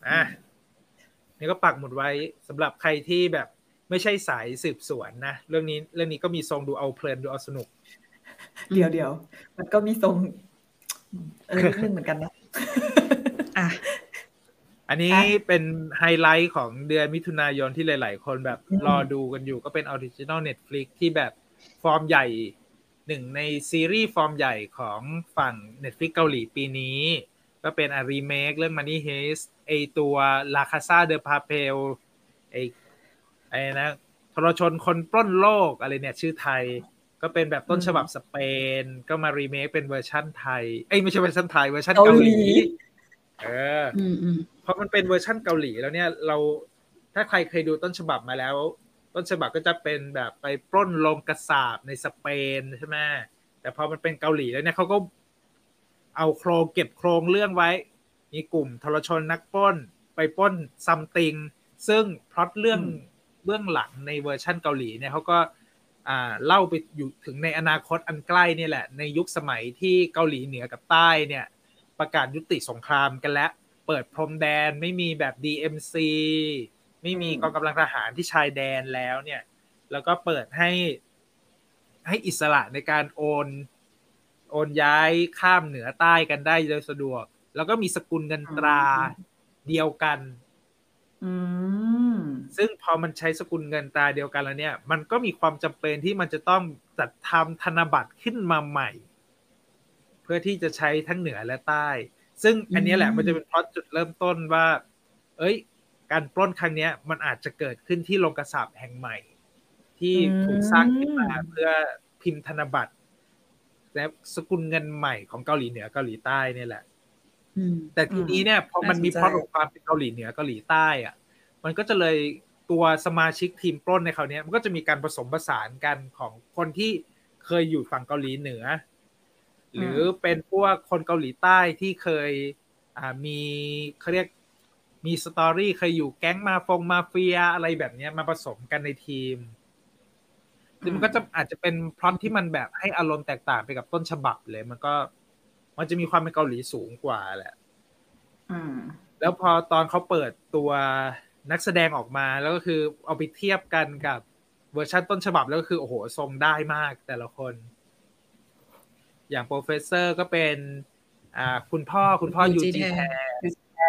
อะ นี่ก็ปักหมุดไว้สำหรับใครที่แบบไม่ใช่สายสืบสวนนะ เรื่องนี้เรื่องนี้ก็มีทรงดูเอาเพลินดูเอาสนุก เดี๋ยวเดี๋ยวมันก็มีทรงเออนิดนึงเหมือนกันนะอะอันนี้อะเป็นไฮไลท์ของเดือนมิถุนายนที่หลาย ๆ คนแบบอืมรอดูกันอยู่ก็เป็น original Netflix ที่แบบฟอร์มใหญ่หนึ่งในซีรีส์ฟอร์มใหญ่ของฝั่ง Netflix เกาหลีปีนี้ ก็เป็นอารีเมคเรื่อง Money Heist ไอตัว La Casa de Papel ไอไอนะทรชนคนปล้นโลกอะไรเนี่ย ชื่อไทย ก็เป็นแบบต้นฉบับสเปน ก็มารีเมคเป็นเวอร์ชั่นไทย เอ้ยไม่ใช่เวอร์ชันไทยเวอร์ชันเกาหลี เกาหลีเอออืมอืมพอมันเป็นเวอร์ชั่นเกาหลีแล้วเนี่ยเราถ้าใครเคยดูต้นฉบับมาแล้ว ต้นฉบับก็จะเป็นแบบไปปล้นโรงกษาปณ์ในสเปนใช่ไหมแต่พอมันเป็นเกาหลีแล้วเนี่ยเขาก็ เอาโครงเก็บโครงเรื่องไว้ มีกลุ่มทรชนนักปล้น ไปปล้น something ซึ่งพล็อตเรื่องเบื้องหลังในเวอร์ชั่นเกาหลีเนี่ยเขาก็อ่าเล่าไปอยู่ถึงในอนาคตอันใกล้เนี่ยแหละ ในยุคสมัยที่เกาหลีเหนือกับใต้เนี่ยประกาศยุติสงครามกันแล้ว เปิดพรมแดนไม่มีแบบ DMZ ไม่มีกองกำลังทหารที่ชายแดนแล้วเนี่ย แล้วก็เปิดให้ให้อิสระในการโอน โอนย้ายข้ามเหนือใต้กันได้โดยสะดวก แล้วก็มีสกุลเงินตราเดียวกันอืมซึ่งพอมันใช้สกุลเงินตราเดียวกันแล้วเนี่ย มันก็มีความจำเป็นที่มันจะต้องจัดทำธนบัตรขึ้นมาใหม่ เพื่อที่จะใช้ทั้งเหนือและใต้ ซึ่งอันนี้แหละมันจะเป็นเพราะจุดเริ่มต้นว่า เอ้ย การปล้นครั้งเนี้ยมันอาจจะเกิดขึ้นที่โรงกระสาบแห่งใหม่ ที่ถูกสร้างขึ้นมาเพื่อพิมพ์ธนบัตร และสกุลเงินใหม่ของเกาหลีเหนือเกาหลีใต้เนี่ยแหละอืมแต่ทีนี้เนี่ยพอมันมีพล็อตของความเป็นเกาหลีเหนือเกาหลีใต้อะมันก็จะเลยตัวสมาชิกทีมปล้นในคราวเนี้ยมันก็จะมีการผสมผสานกันของคนที่เคยอยู่ฝั่งเกาหลีเหนือ หรือเป็นพวกคนเกาหลีใต้ที่เคยอ่ามีเขาเรียกมีสตอรี่เคยอยู่แก๊งมาฟงมาเฟียอะไรแบบเนี้ยมาผสมกันในทีม ซึ่งมันก็จะอาจจะเป็นพล็อตที่มันแบบให้อารมณ์แตกต่างไปกับต้นฉบับเลย มันก็มันจะมีความเป็นเกาหลีสูงกว่าแหละอืมแล้วพอตอนเขาเปิดตัวนักแสดงออกมาแล้วก็คือเอาไปเทียบกันกับเวอร์ชันต้นฉบับแล้วก็คือโอ้โหทรงได้มากแต่ละคน อย่าง Professor ก็เป็นอ่าคุณพ่อคุณพ่อยูยูจีจีแทแท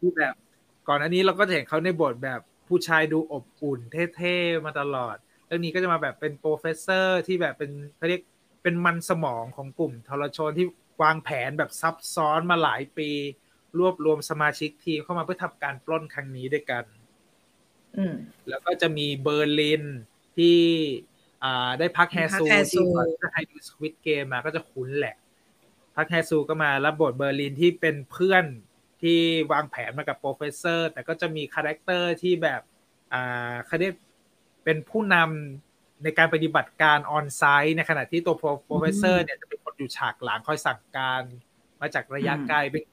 ที่แบบ ก่อนหน้านี้เราก็จะเห็นเขาในบทแบบผู้ชายดูอบอุ่นเท่ๆมาตลอด เรื่องนี้ก็จะมาแบบเป็น Professor ที่แบบเป็นเขาเรียกเป็นมันสมองของกลุ่มทรชนที่วางแผนแบบซับซ้อนมาหลายปี รวบรวมสมาชิกทีมเข้ามาเพื่อทำการปล้นครั้งนี้ด้วยกันอืมแล้วก็จะมีเบอร์ลินที่อ่าได้พัคแฮซูพัคแฮซูที่ก่อนถ้าใครดู Squid Game มาก็จะคุ้นแหละ พัคแฮซูก็มารับบทเบอร์ลินที่เป็นเพื่อนที่วางแผนมากับ Professor แต่ก็จะมีคาแรคเตอร์ที่แบบ อ่าเขาเรียก เป็นผู้นำในการปฏิบัติการ onsite ในขณะที่ตัว Professor เนี่ยจะเป็นคนอยู่ฉากหลังคอยสั่งการมาจากระยะอืมไกลเป็น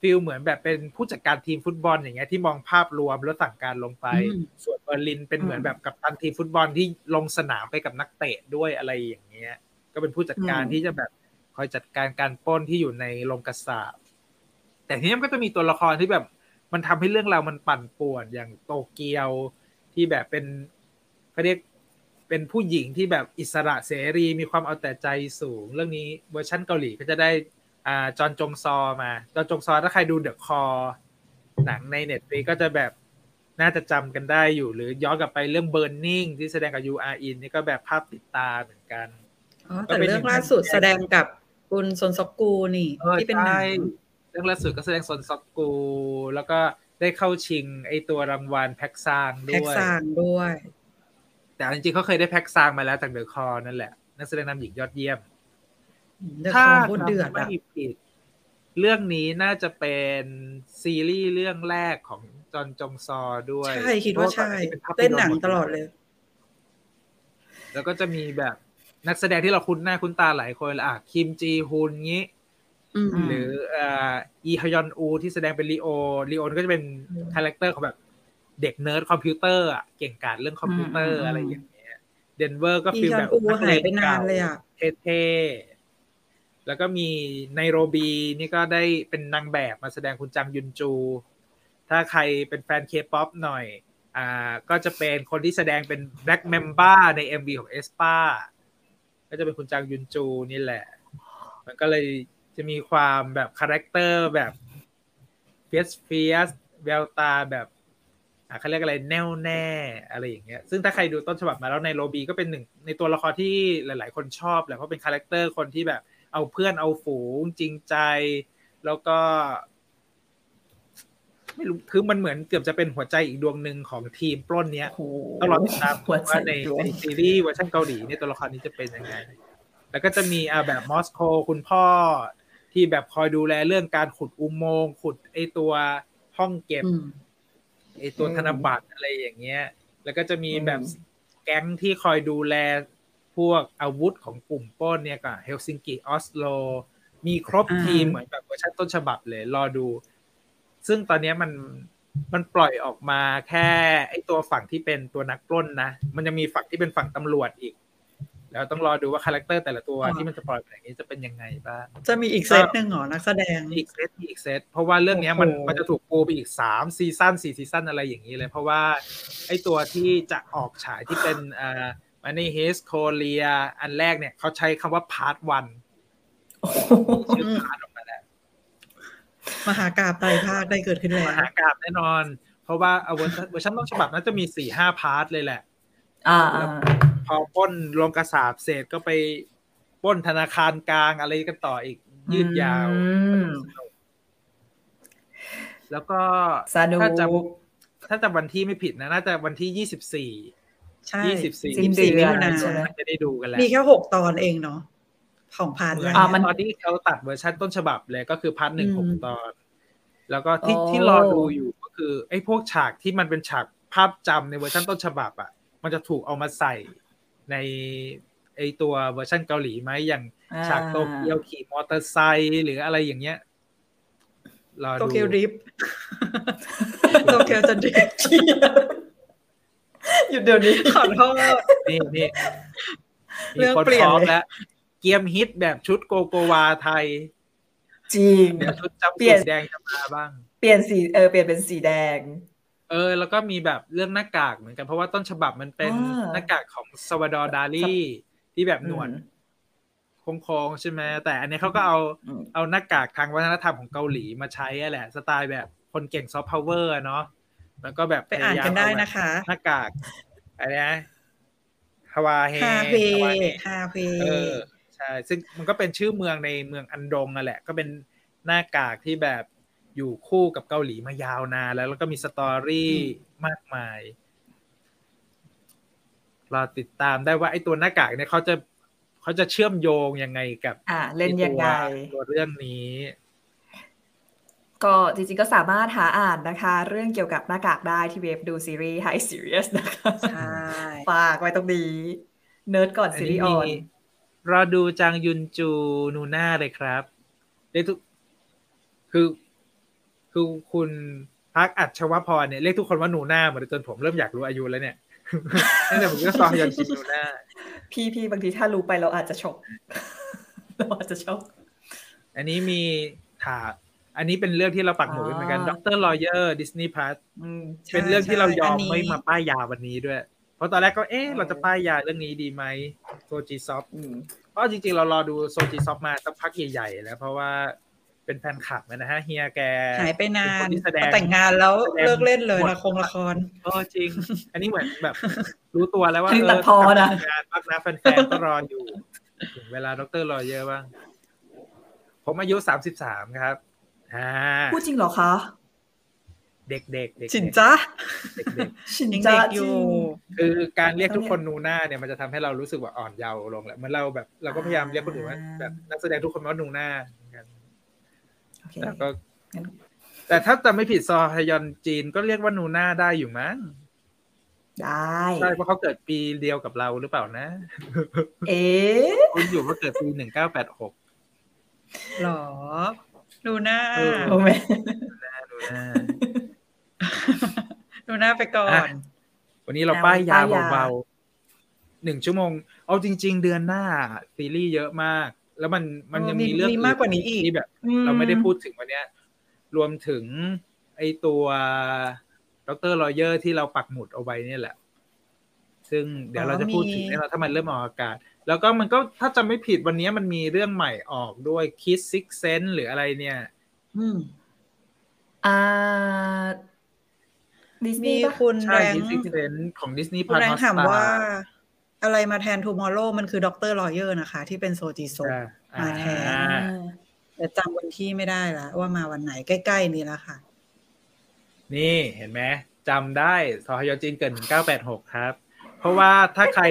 feel เหมือนแบบเป็นผู้จัดการทีมฟุตบอลอย่างเงี้ยที่มองภาพรวมแล้วสั่งการลงไปอืมส่วนเบอร์ลินเป็นเหมือนแบบกัปตันทีมฟุตบอลที่ลงสนามไปกับนักเตะด้วยอะไรอย่างเงี้ย ก็เป็นผู้จัดการอืมที่จะแบบคอยจัดการการปล้นที่อยู่ในโรงกษาปณ์แต่ทีนี้มันก็จะมีตัวละครที่แบบมันทำให้เรื่องราวมันปั่นป่วนอย่างโตเกียวที่แบบเป็น เขาเรียกเป็นผู้หญิงที่แบบอิสระเสรีมีความเอาแต่ใจสูง เรื่องนี้เวอร์ชั่นเกาหลีก็จะได้อ่าจอนจงซอมาจอนจงซอถ้าใครดู The Call หนังใน Netflix ก็จะแบบน่าจะจำกันได้อยู่ หรือย้อนกลับไปเรื่องเบิร์นนิ่งที่แสดงกับยูอาร์อินนี่ก็แบบภาพติดตาเหมือนกันอ๋อแต่เรื่องล่าสุดแสดงกับคุณซนซอกกูนี่เออที่เป็นหนัใช่งเรื่องล่าสุดก็แสดงซอนซอกกู แล้วก็ได้เข้าชิงไอตัวรางวัลแพ็กซางแพ็กด้วยซางด้วย แต่จริงๆเขาเคยได้แพ็กซางมาแล้วจากเดอะคอนั่นแหละ นักแสดงนำหญิงยอดเยี่ยมเดอะคถ้าอพูดเดือดไม่อะผิดเรื่องนี้น่าจะเป็นซีรีส์เรื่องแรกของจอนจงซอด้วย ใช่ คิดว่าใช่พระก่อเล่นหนังป็ภาพยตลอดเลย แล้วก็จะมีแบบนักแสดงที่เราคุ้นหน้าคุ้นตาหลายคนอะ คิมจีฮุนงี้อืมหรืออ่าอีฮยอนอูที่แสดงเป็นลีโอลีโอก็จะเป็นอืมคาแรคเตอร์ของแบบ เด็กเนิร์ดคอมพิวเตอร์อะเก่งกาจเรื่องคอมพิวเตอร์อืมอะไรอย่างเงี้ย เดนเวอร์ก็อีฟีลยอแบนบอูนักหายไปนานเลยอะเท่ๆแล้วก็มีไนโรบีนี่ก็ได้เป็นนางแบบมาแสดงคุณจังยุนจู ถ้าใครเป็นแฟนเคป๊อปหน่อยอ่าก็จะเป็นคนที่แสดงเป็น Black Mamba ใน MV ของ aespa ก็จะเป็นคุณจังยุนจูนี่แหละ มันก็เลยจะมีความแบบคาแรคเตอร์แบบ fierce fierce แววตาแบบอะ เขาเรียกอะไรแน่วแน่อะไรอย่างเงี้ยซึ่งถ้าใครดูต้นฉบับมาแล้วไนโรบีก็เป็นหนึ่งในตัวละครที่หลาย ๆ คนชอบแหละเพราะเป็นคาแรคเตอร์คนที่แบบ เอาเพื่อนเอาฝูงจริงใจ แล้วก็ ไม่รู้คือมันเหมือนเกือบจะเป็นหัวใจอีกดวงหนึ่งของทีมปล้นเนี้ยโอ้โหต้องรอติดตามหัวใจว่าในดวงในซีรีส์เวอร์ชันเกาหลีเนี่ยตัวละครนี้จะเป็นยังไง แล้วก็จะมีอ่าแบบมอสโกคุณพ่อที่แบบคอยดูแลเรื่องการขุดอุโมงค์ขุดไอตัวห้องเก็บอืม ไอตัวอืมธนบัตรอะไรอย่างเงี้ย แล้วก็จะมีอืมแบบแก๊งที่คอยดูแลพวกอาวุธของกลุ่มปล้นเนี่ยก็เฮลซิงกิออสโล มีครบอ่าทีมเหมือนแบบเวอร์ชันต้นฉบับเลย รอดู ซึ่งตอนเนี้ยมันมันปล่อยออกมาแค่ไอตัวฝั่งที่เป็นตัวนักปล้นนะ มันจะมีฝั่งที่เป็นฝั่งตำรวจอีก แล้วต้องรอดูว่าคาแรคเตอร์แต่ละตัวที่มันจะปล่อยแบบนี้จะเป็นยังไงบ้างจะมีอีกเซตหนึ่งเหรอนักแสดงมีอีกเซตมีอีกเซตเพราะว่าเรื่องเนี้ยมันโอ้โหมันจะถูกปูไปอีกสามซีซั่นสี่ซีซั่นอะไรอย่างนี้เลย เพราะว่าไอตัวที่จะออกฉายที่เป็นอ่า Money Heist Korea อันแรกเนี่ยเขาใช้คำว่า part oneโอ้โหชื่อ part ออกมาแล้วมหากาพย์ไตรภาคได้เกิดขึ้นแล้วมหากาพย์แน่นอน เพราะว่าเอาเวอร์ชันเวอร์ชันต้นฉบับน่าจะมีสี่ห้า part เลยแหละ อ่าอ่า พอปล้นโรงกษาปณ์เสร็จก็ไปปล้นธนาคารกลางอะไรกันต่ออีกยืดยาวอืมแล้วก็สนุกถ้าจะถ้าจะวันที่ไม่ผิดนะน่าจะวันที่ยี่สิบสี่ใช่ยี่สิบสี่สิ้นเดือนมิถุนาใช่ไหมจะได้ดูกันแล้ว มีแค่หกตอนเองเนาะของพาร์ทเหมืแรอนกอ่ามันตอนที่เขาตัดเวอร์ชันต้นฉบับเลยก็คือพาร์ทหนึ่งอืมหกตอน แล้วก็ที่โอ้ที่รอดูอยู่ก็คือ ไอ้พวกฉากที่มันเป็นฉากภาพจำในเวอร์ชันต้นฉบับอะ มันจะถูกเอามาใส่ ในไอ้ตัวเวอร์ชันเกาหลีไหมอย่างอ่าฉากโตเกียวขี่มอเตอร์ไซค์หรืออะไรอย่างเงี้ยรอโตดูเกียวริฟโตเกียวจะริฟหยุดเดี๋ยวนี้ขอโทษนี่นี่เรื่มีองคนเปลี่ยพนร้อมเลยแล้ว เกียมฮิตแบบชุดโกโกวาไทย จริงเดี๋ยวชุดจับเปลี่สียนแดงจะมาบ้าง เปลี่ยนสีเออเปลี่ยนเป็นสีแดงเออ แล้วก็มีแบบเรื่องหน้ากากเหมือนกันเพราะว่าต้นฉบับมันเป็นอ่าหน้ากากของซาวาดอร์ดาลีที่แบบหนวดอืมโค้งๆใช่ไหมแต่อันนี้เขาก็เอาอืมเอาหน้ากากทางวัฒนธรรมของเกาหลีมาใช้อะแหละ สไตล์แบบคนเก่ง soft power เนาะแล้วก็แบบไปอ่านกันได้นะคะหน้ากากอะไรนะฮาวาเฮฮาเฮฮาวาเฮฮาเฮเออใช่ซึ่งมันก็เป็นชื่อเมืองในเมืองอันดงนั่นแหละ ก็เป็นหน้ากากที่แบบ อยู่คู่กับเกาหลีมายาวนานแล้ว แล้วก็มี story มากมายรอติดตามได้ว่าไอ้ตัวหน้ากากเนี่ยเขาจะเขาจะเชื่อมโยงยังไงกับ อ่า เล่นยังไงอ้ตัวตัวเรื่องนี้ก็จริงๆก็สามารถหาอ่านนะคะ เรื่องเกี่ยวกับหน้ากากได้ที่เว็บดูซีรีส์ High Serious นะคะใช่ฝากไว้ตรงนี้ เนิร์ดก่อนซีรีส์ออนรอดูจางยุนจูนูน่าเลยครับเรียกทุก คือ คือคุณพักอัชวพรเนี่ยเรียกทุกคนว่านูน่าเหมือนจนผมเริ่มอยากรู้อายุแล้วเนี่ยตั้งแต่ผมก็ซองยอนจินนูน่าพี่พี่บางทีถ้ารู้ไปเราอาจจะช็อกเราอาจจะช็อกอันนี้มีถาอันนี้เป็นเรื่องที่เราปักหมุดไว้เหมือนกันอ่าด็อกเตอร์ลอเยอร์ดิสนีย์พลัสอืมใช่เป็นเรื่องที่เรายอมใช่นนี้ไม่มาป้ายยาวันนี้ด้วย เพราะตอนแรกก็เอ๊ะเออเราจะป้ายยาเรื่องนี้ดีไหมโซจีซอฟอืมเพราะจริงๆ เรารอดูโซจีซอฟมาสักพักใหญ่ๆแล้วเพราะว่า เป็นแฟนคลับนะฮะเฮียแกหายไปนานเป็คที่แสดงแต่งงานแล้วแสดงเลิกเล่นเลยบทละครละครเออจริง อันนี้เหมือนแบบ รู้ตัวแล้วว่าคือตัดพอนะทำงานมากนะแฟนๆก็รออยู่ ถึงเวลาดรรอเยอะบ้าง ผมอายุสามสิบสามครับอ่าพูดจริงเหรอคะ เด็กๆเด็กๆฉินจ้าเด็กชินยังจ้าเด็กจอริยู่งๆคือการเรียกทุกคนนูน่าเนี่ยมันจะทำให้เรารู้สึกว่าอ่อนเยาว์ลงแหละเหมือนเราแบบเราก็พยายามเรียกคนอื่นว่าแบบนักแสดงทุกคนว่านูน่าเหมือนกัน โอเค แต่ก็งั้นแต่ถ้าจะไม่ผิดซอฮยอนจีนก็เรียกว่านูน่าได้อยู่มั้งได้ใช่เพราะเขาเกิดปีเดียวกับเราหรือเปล่านะ เอ๊ะคุณอยู่ว่าเกิดปีหนึ่งเก้าแปดหกหรอดูหน้าเออโอ้แม่นูน่าดูหน้าไปก่อนอะวันนี้เราป้ายยาเบาๆหนึ่งชั่วโมง เอาจริง ๆ เดือนหน้าซีรีส์เยอะมาก แล้วมันมันยังมีเรื่องมีมากกว่านี้อีกที่แบบ เราไม่ได้พูดถึงวันเนี้ย รวมถึง ไอตัวดรลอเยอร์ที่เราปักหมุดเอาไว้เนี่ยแหละ ซึ่งเดี๋ยวเราจะพูดถึงแน่นอนถ้ามันเริ่มออกอากาศ แล้วก็มันก็ถ้าจำไม่ผิดวันนี้มันมีเรื่องใหม่ออกด้วย Kiss Six Sense หรืออะไรเนี่ย อืมอ่าดิสนีมีย์ปะคุณใช่แรง Kiss Six Sense ของ Disney คุณแรง Plus ถามว่า Hotstar อะไรมาแทน Tomorrow มันคือ Doctor Lawyer นะคะ ที่เป็นโซจีซบอ่ามาแทนอ่าแต่จำวันที่ไม่ได้ละว่ามาวันไหนใกล้ ๆ นี้แล้วค่ะ นี่เห็นไหมจำได้ซอฮยอนจินเกิด1986ครับ เพราะว่าถ้าใคร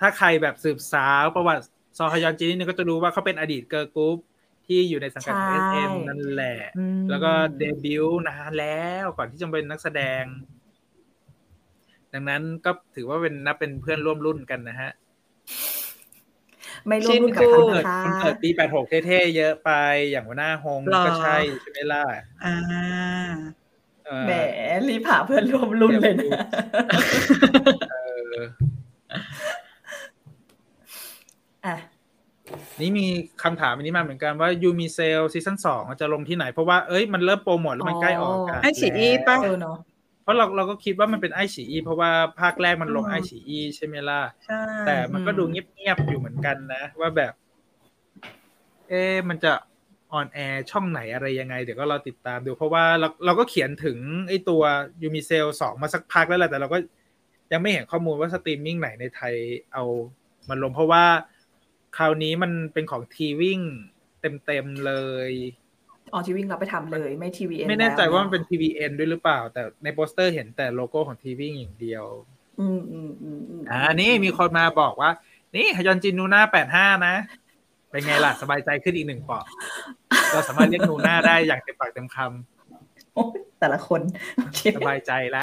ถ้าใครแบบสืบสาวประวัติซอฮยอนจินนี่ก็จะรู้ว่าเขาเป็นอดีต girl group ที่อยู่ในสังกัดของใช่ SM นั่นแหละอืมแล้วก็เดบิวต์นานแล้วก่อนที่จะเป็นนักแสดง ดังนั้นก็ถือว่าเป็นนับเป็นเพื่อนร่วมรุ่นกันนะฮะ ไม่ร่วมรุ่นกับชินเขากูเกิดค่ะคุณเกิดปี86เท่ๆเยอะไปอย่างหัวหน้าฮงหรอก็ใช่ใช่ไหมล่ะอ่าเออแหมรีบหาเพื่อนร่วมรุ่นเลยนะเอออะนี่มีคำถามอันนี้มาเหมือนกันว่ายูมีเซลซีซั่นสองจะลงที่ไหน เพราะว่าเอ้ยมันเริ่มโปรโมทแล้วมันใกล้ออกอากาศให้ฉีดอีแล้วป่ะเออเนาะ เพราะเราเราก็คิดว่ามันเป็นไอฉีอีเพราะว่าภาคแรกมันลงไอฉีอีใช่ไหมล่ะใช่แต่มันก็ดูเงียบๆอยู่เหมือนกันนะ ว่าแบบ เอ๊ะมันจะ on air ช่องไหนอะไรยังไง เดี๋ยวก็เราติดตามดู เพราะว่าเราเราก็เขียนถึงไอ้ตัว Yumi's Cells สองมาสักพักแล้วแหละแต่เราก็ยังไม่เห็นข้อมูลว่าสตรีมมิ่งไหนในไทยเอามันลงเพราะว่าคราวนี้มันเป็นของ TVING เต็มๆเลย อ๋อทีวิ่งเราไปทำเลยไม่ทีวีเอ็นไม่แน่ใจว่ามันเป็น TVN ด้วยหรือเปล่า แต่ในโปสเตอร์เห็นแต่โลโก้ของทีวิ่งอย่างเดียวอืมอืมอืมอืมอ่านี่มีคนมาบอกว่า นี่ฮยอนจินนูน่าแปดห้านะ เป็นไงล่ะสบายใจขึ้นอีกหนึ่งเปาะเราสามารถเรียกนูน่าได้อย่างเต็มปากเต็มคโอ้ยแต่ละคนโอเคำสบายใจละ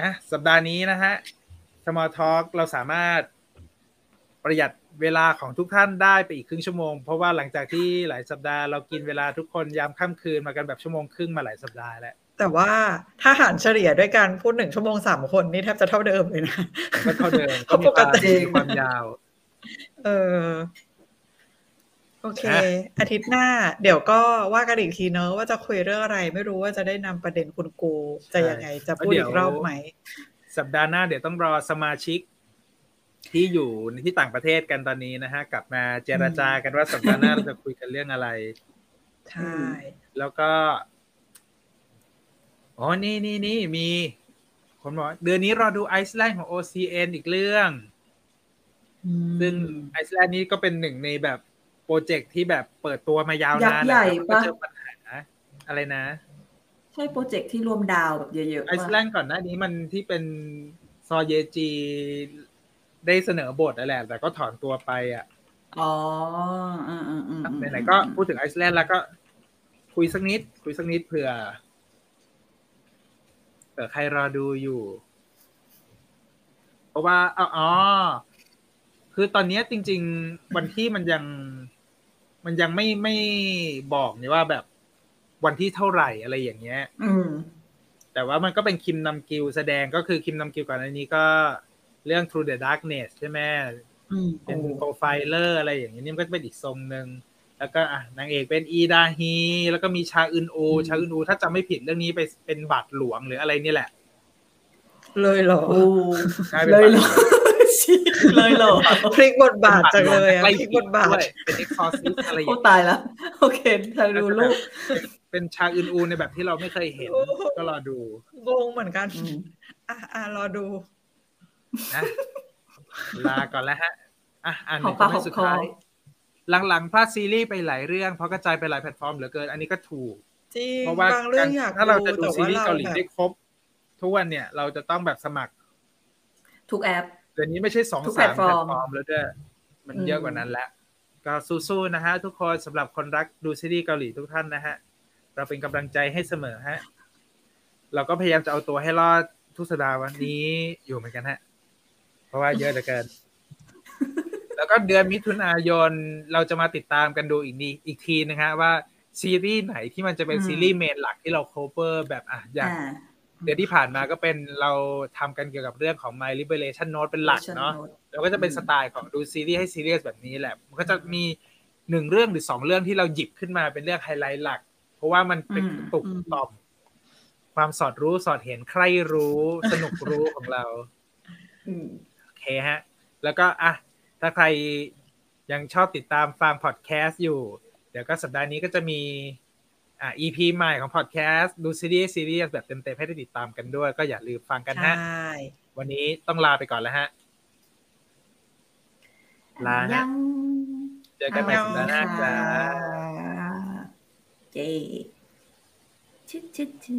นะสัปดาห์นี้นะฮะ Small Talk เราสามารถประหยัด เวลาของทุกท่านได้ไปอีกครึ่งชั่วโมง เพราะว่าหลังจากที่หลายสัปดาห์เรากินเวลาทุกคนยามค่ำคืนมากันแบบชั่วโมงครึ่งมาหลายสัปดาห์แล้วแต่ว่าถ้าหารเฉลี่ยด้วยการพูดหนึ่งชั่วโมงสามคนนี่แทบจะเท่าเดิมเลยนะก็เท่าเดิมเพราะปกติมีความยาว เออโอเคนะอาทิตย์หน้า เดี๋ยวก็ว่ากันอีกทีเนอะว่าจะคุยเรื่องอะไร ไม่รู้ว่าจะได้นำประเด็นคุณกูจะยังไงจะพูดอีกรอบไหม สัปดาห์หน้าเดี๋ยวต้องรอสมาชิก ที่อยู่ในที่ต่างประเทศกันตอนนี้นะฮะ กลับมาเจรจากันว่าสัปดาห์หน้าเราจะคุยกันเรื่องอะไรใช่แล้วก็อ๋อนี่นี่นี่มีคนบอกว่าเดือนนี้รอดู Island ของ OCN อีกเรื่องอืมซึ่ง Island นี้ก็เป็นหนึ่งในแบบโปรเจกต์ที่แบบเปิดตัวมายาวนานยักษ์ใหญ่แล้วก็ปะเจอปัญหาอะไรนะ ใช่โปรเจกต์ที่รวมดาวแบบเยอะๆ Island ก่อนหน้านี้มันที่เป็นซอเยจี ได้เสนอบทนั่นแหละแต่ก็ถอนตัวไปอะอ๋ออืมอืมอืมไหนๆก็พูดถึง Island แล้วก็ คุยสักนิด คุยสักนิดเผื่อเผื่อใครรอดูอยู่ เพราะว่าอ๋ออ๋อคือตอนเนี้ยจริง ๆ วันที่มันยัง มันยังไม่ไม่บอกนี่ว่าแบบวันที่เท่าไหร่อะไรอย่างเงี้ย อืมแต่ว่ามันก็เป็นคิมนัมกิลแสดงก็คือคิมนัมกิลก่อนอันนี้ก็ เรื่อง Through the Darkness ใช่ไหมอืมเป็นโอ้ profiler อะไรอย่างนี้นี่มันก็จะเป็นอีกทรงหนึ่งแล้วก็อะนางเอกเป็นอีดาฮีแล้วก็มีชาอึนอูชาอึนอูถ้าจำไม่ผิดเรื่องนี้ไปเป็นบาทหลวงหรืออะไรนี่แหละ เลยเหรอโอ้ใช่เป็นเลยบาทเหรอชิเลยเหรอพลิกบทบาทจังเลยอะใกล้พลิกชิบดทบาทด้วยเป็นเอ็กซอร์ซิสอะไรอย่างโอ้เงี้ยตายแล้วโอเคถ้าดูรูปเป็นเป็นชาอึนอูในแบบที่เราไม่เคยเห็น ก็รอดูงงเหมือนกันอืมอะอะรอดู นะลาก่อนแล้วฮะ อะอ่านหขอนึ่งคปาอกมเมนต์สุดขอท้ายหลังๆพลาดซีรีส์ไปหลายเรื่อง เพราะกระจายไปหลายแพลตฟอร์มเหลือเกิน อันนี้ก็ถูกจริงเพราะว่าบางเรื่องอยากถ้าเราจะดูแต่ซีว่ารีส์เราเกาหลีแบบได้ครบ ทุกวันเนี่ย เราจะต้องแบบสมัคร ทุกแอปเดี๋ยวนี้ไม่ใช่สองทุกสามแพแพลลตตฟฟออร์ร์มมแล้วด้วยมันอืมเยอะกว่านั้นแล้วก็สู้ๆนะฮะ ทุกคนสำหรับคนรักดูซีรีส์เกาหลีทุกท่านนะฮะ เราเป็นกำลังใจให้เสมอฮะ เราก็พยายามจะเอาตัวให้รอดทุกสัปดาห์วันนี้อยู่เหมือนกันฮะ เพราะว่าเยอะเหลือเกิน แล้วก็เดือนมิถุนายนเราจะมาติดตามกันดูอีกทีอีกทีนะฮะว่าซีรีส์ไหนที่มันจะเป็นอืมซีรีส์ main หลักที่เรา cover แบบอะอย่างอ่าเดือนที่ผ่านมาก็เป็นเราทำกันเกี่ยวกับเรื่องของ My Liberation Notes เป็นหลักเนาะแล้วก็จะเป็นสไตล์ของดูซีรีส์ให้ซีเรียสแบบนี้แหละ มันก็จะมีหนึ่งเรื่องหรือสองเรื่องที่เราหยิบขึ้นมาเป็นเรื่องไฮไลท์หลัก เพราะว่ามันเป็นอืมกระตุกต่อมความสอดรู้สอดเห็นใคร่รู้สนุกรู้ของเราอืมโอเค ฮะ แล้วก็อะถ้าใครยังชอบติดตามฟังพอดแคสต์อยู่ เดี๋ยวก็สัปดาห์นี้ก็จะมีอะ EP ใหม่ของพอดแคสต์ดูซีรีส์ซีรีส์แบบเต็มๆให้ได้ติดตามกันด้วย ก็อย่าลืมฟังกันใช่ฮะวันนี้ต้องลาไปก่อนแล้วฮะลาฮะยังเจอกันใหม่สัปดาห์หน้าจ้าเย้ชิดชิดชิด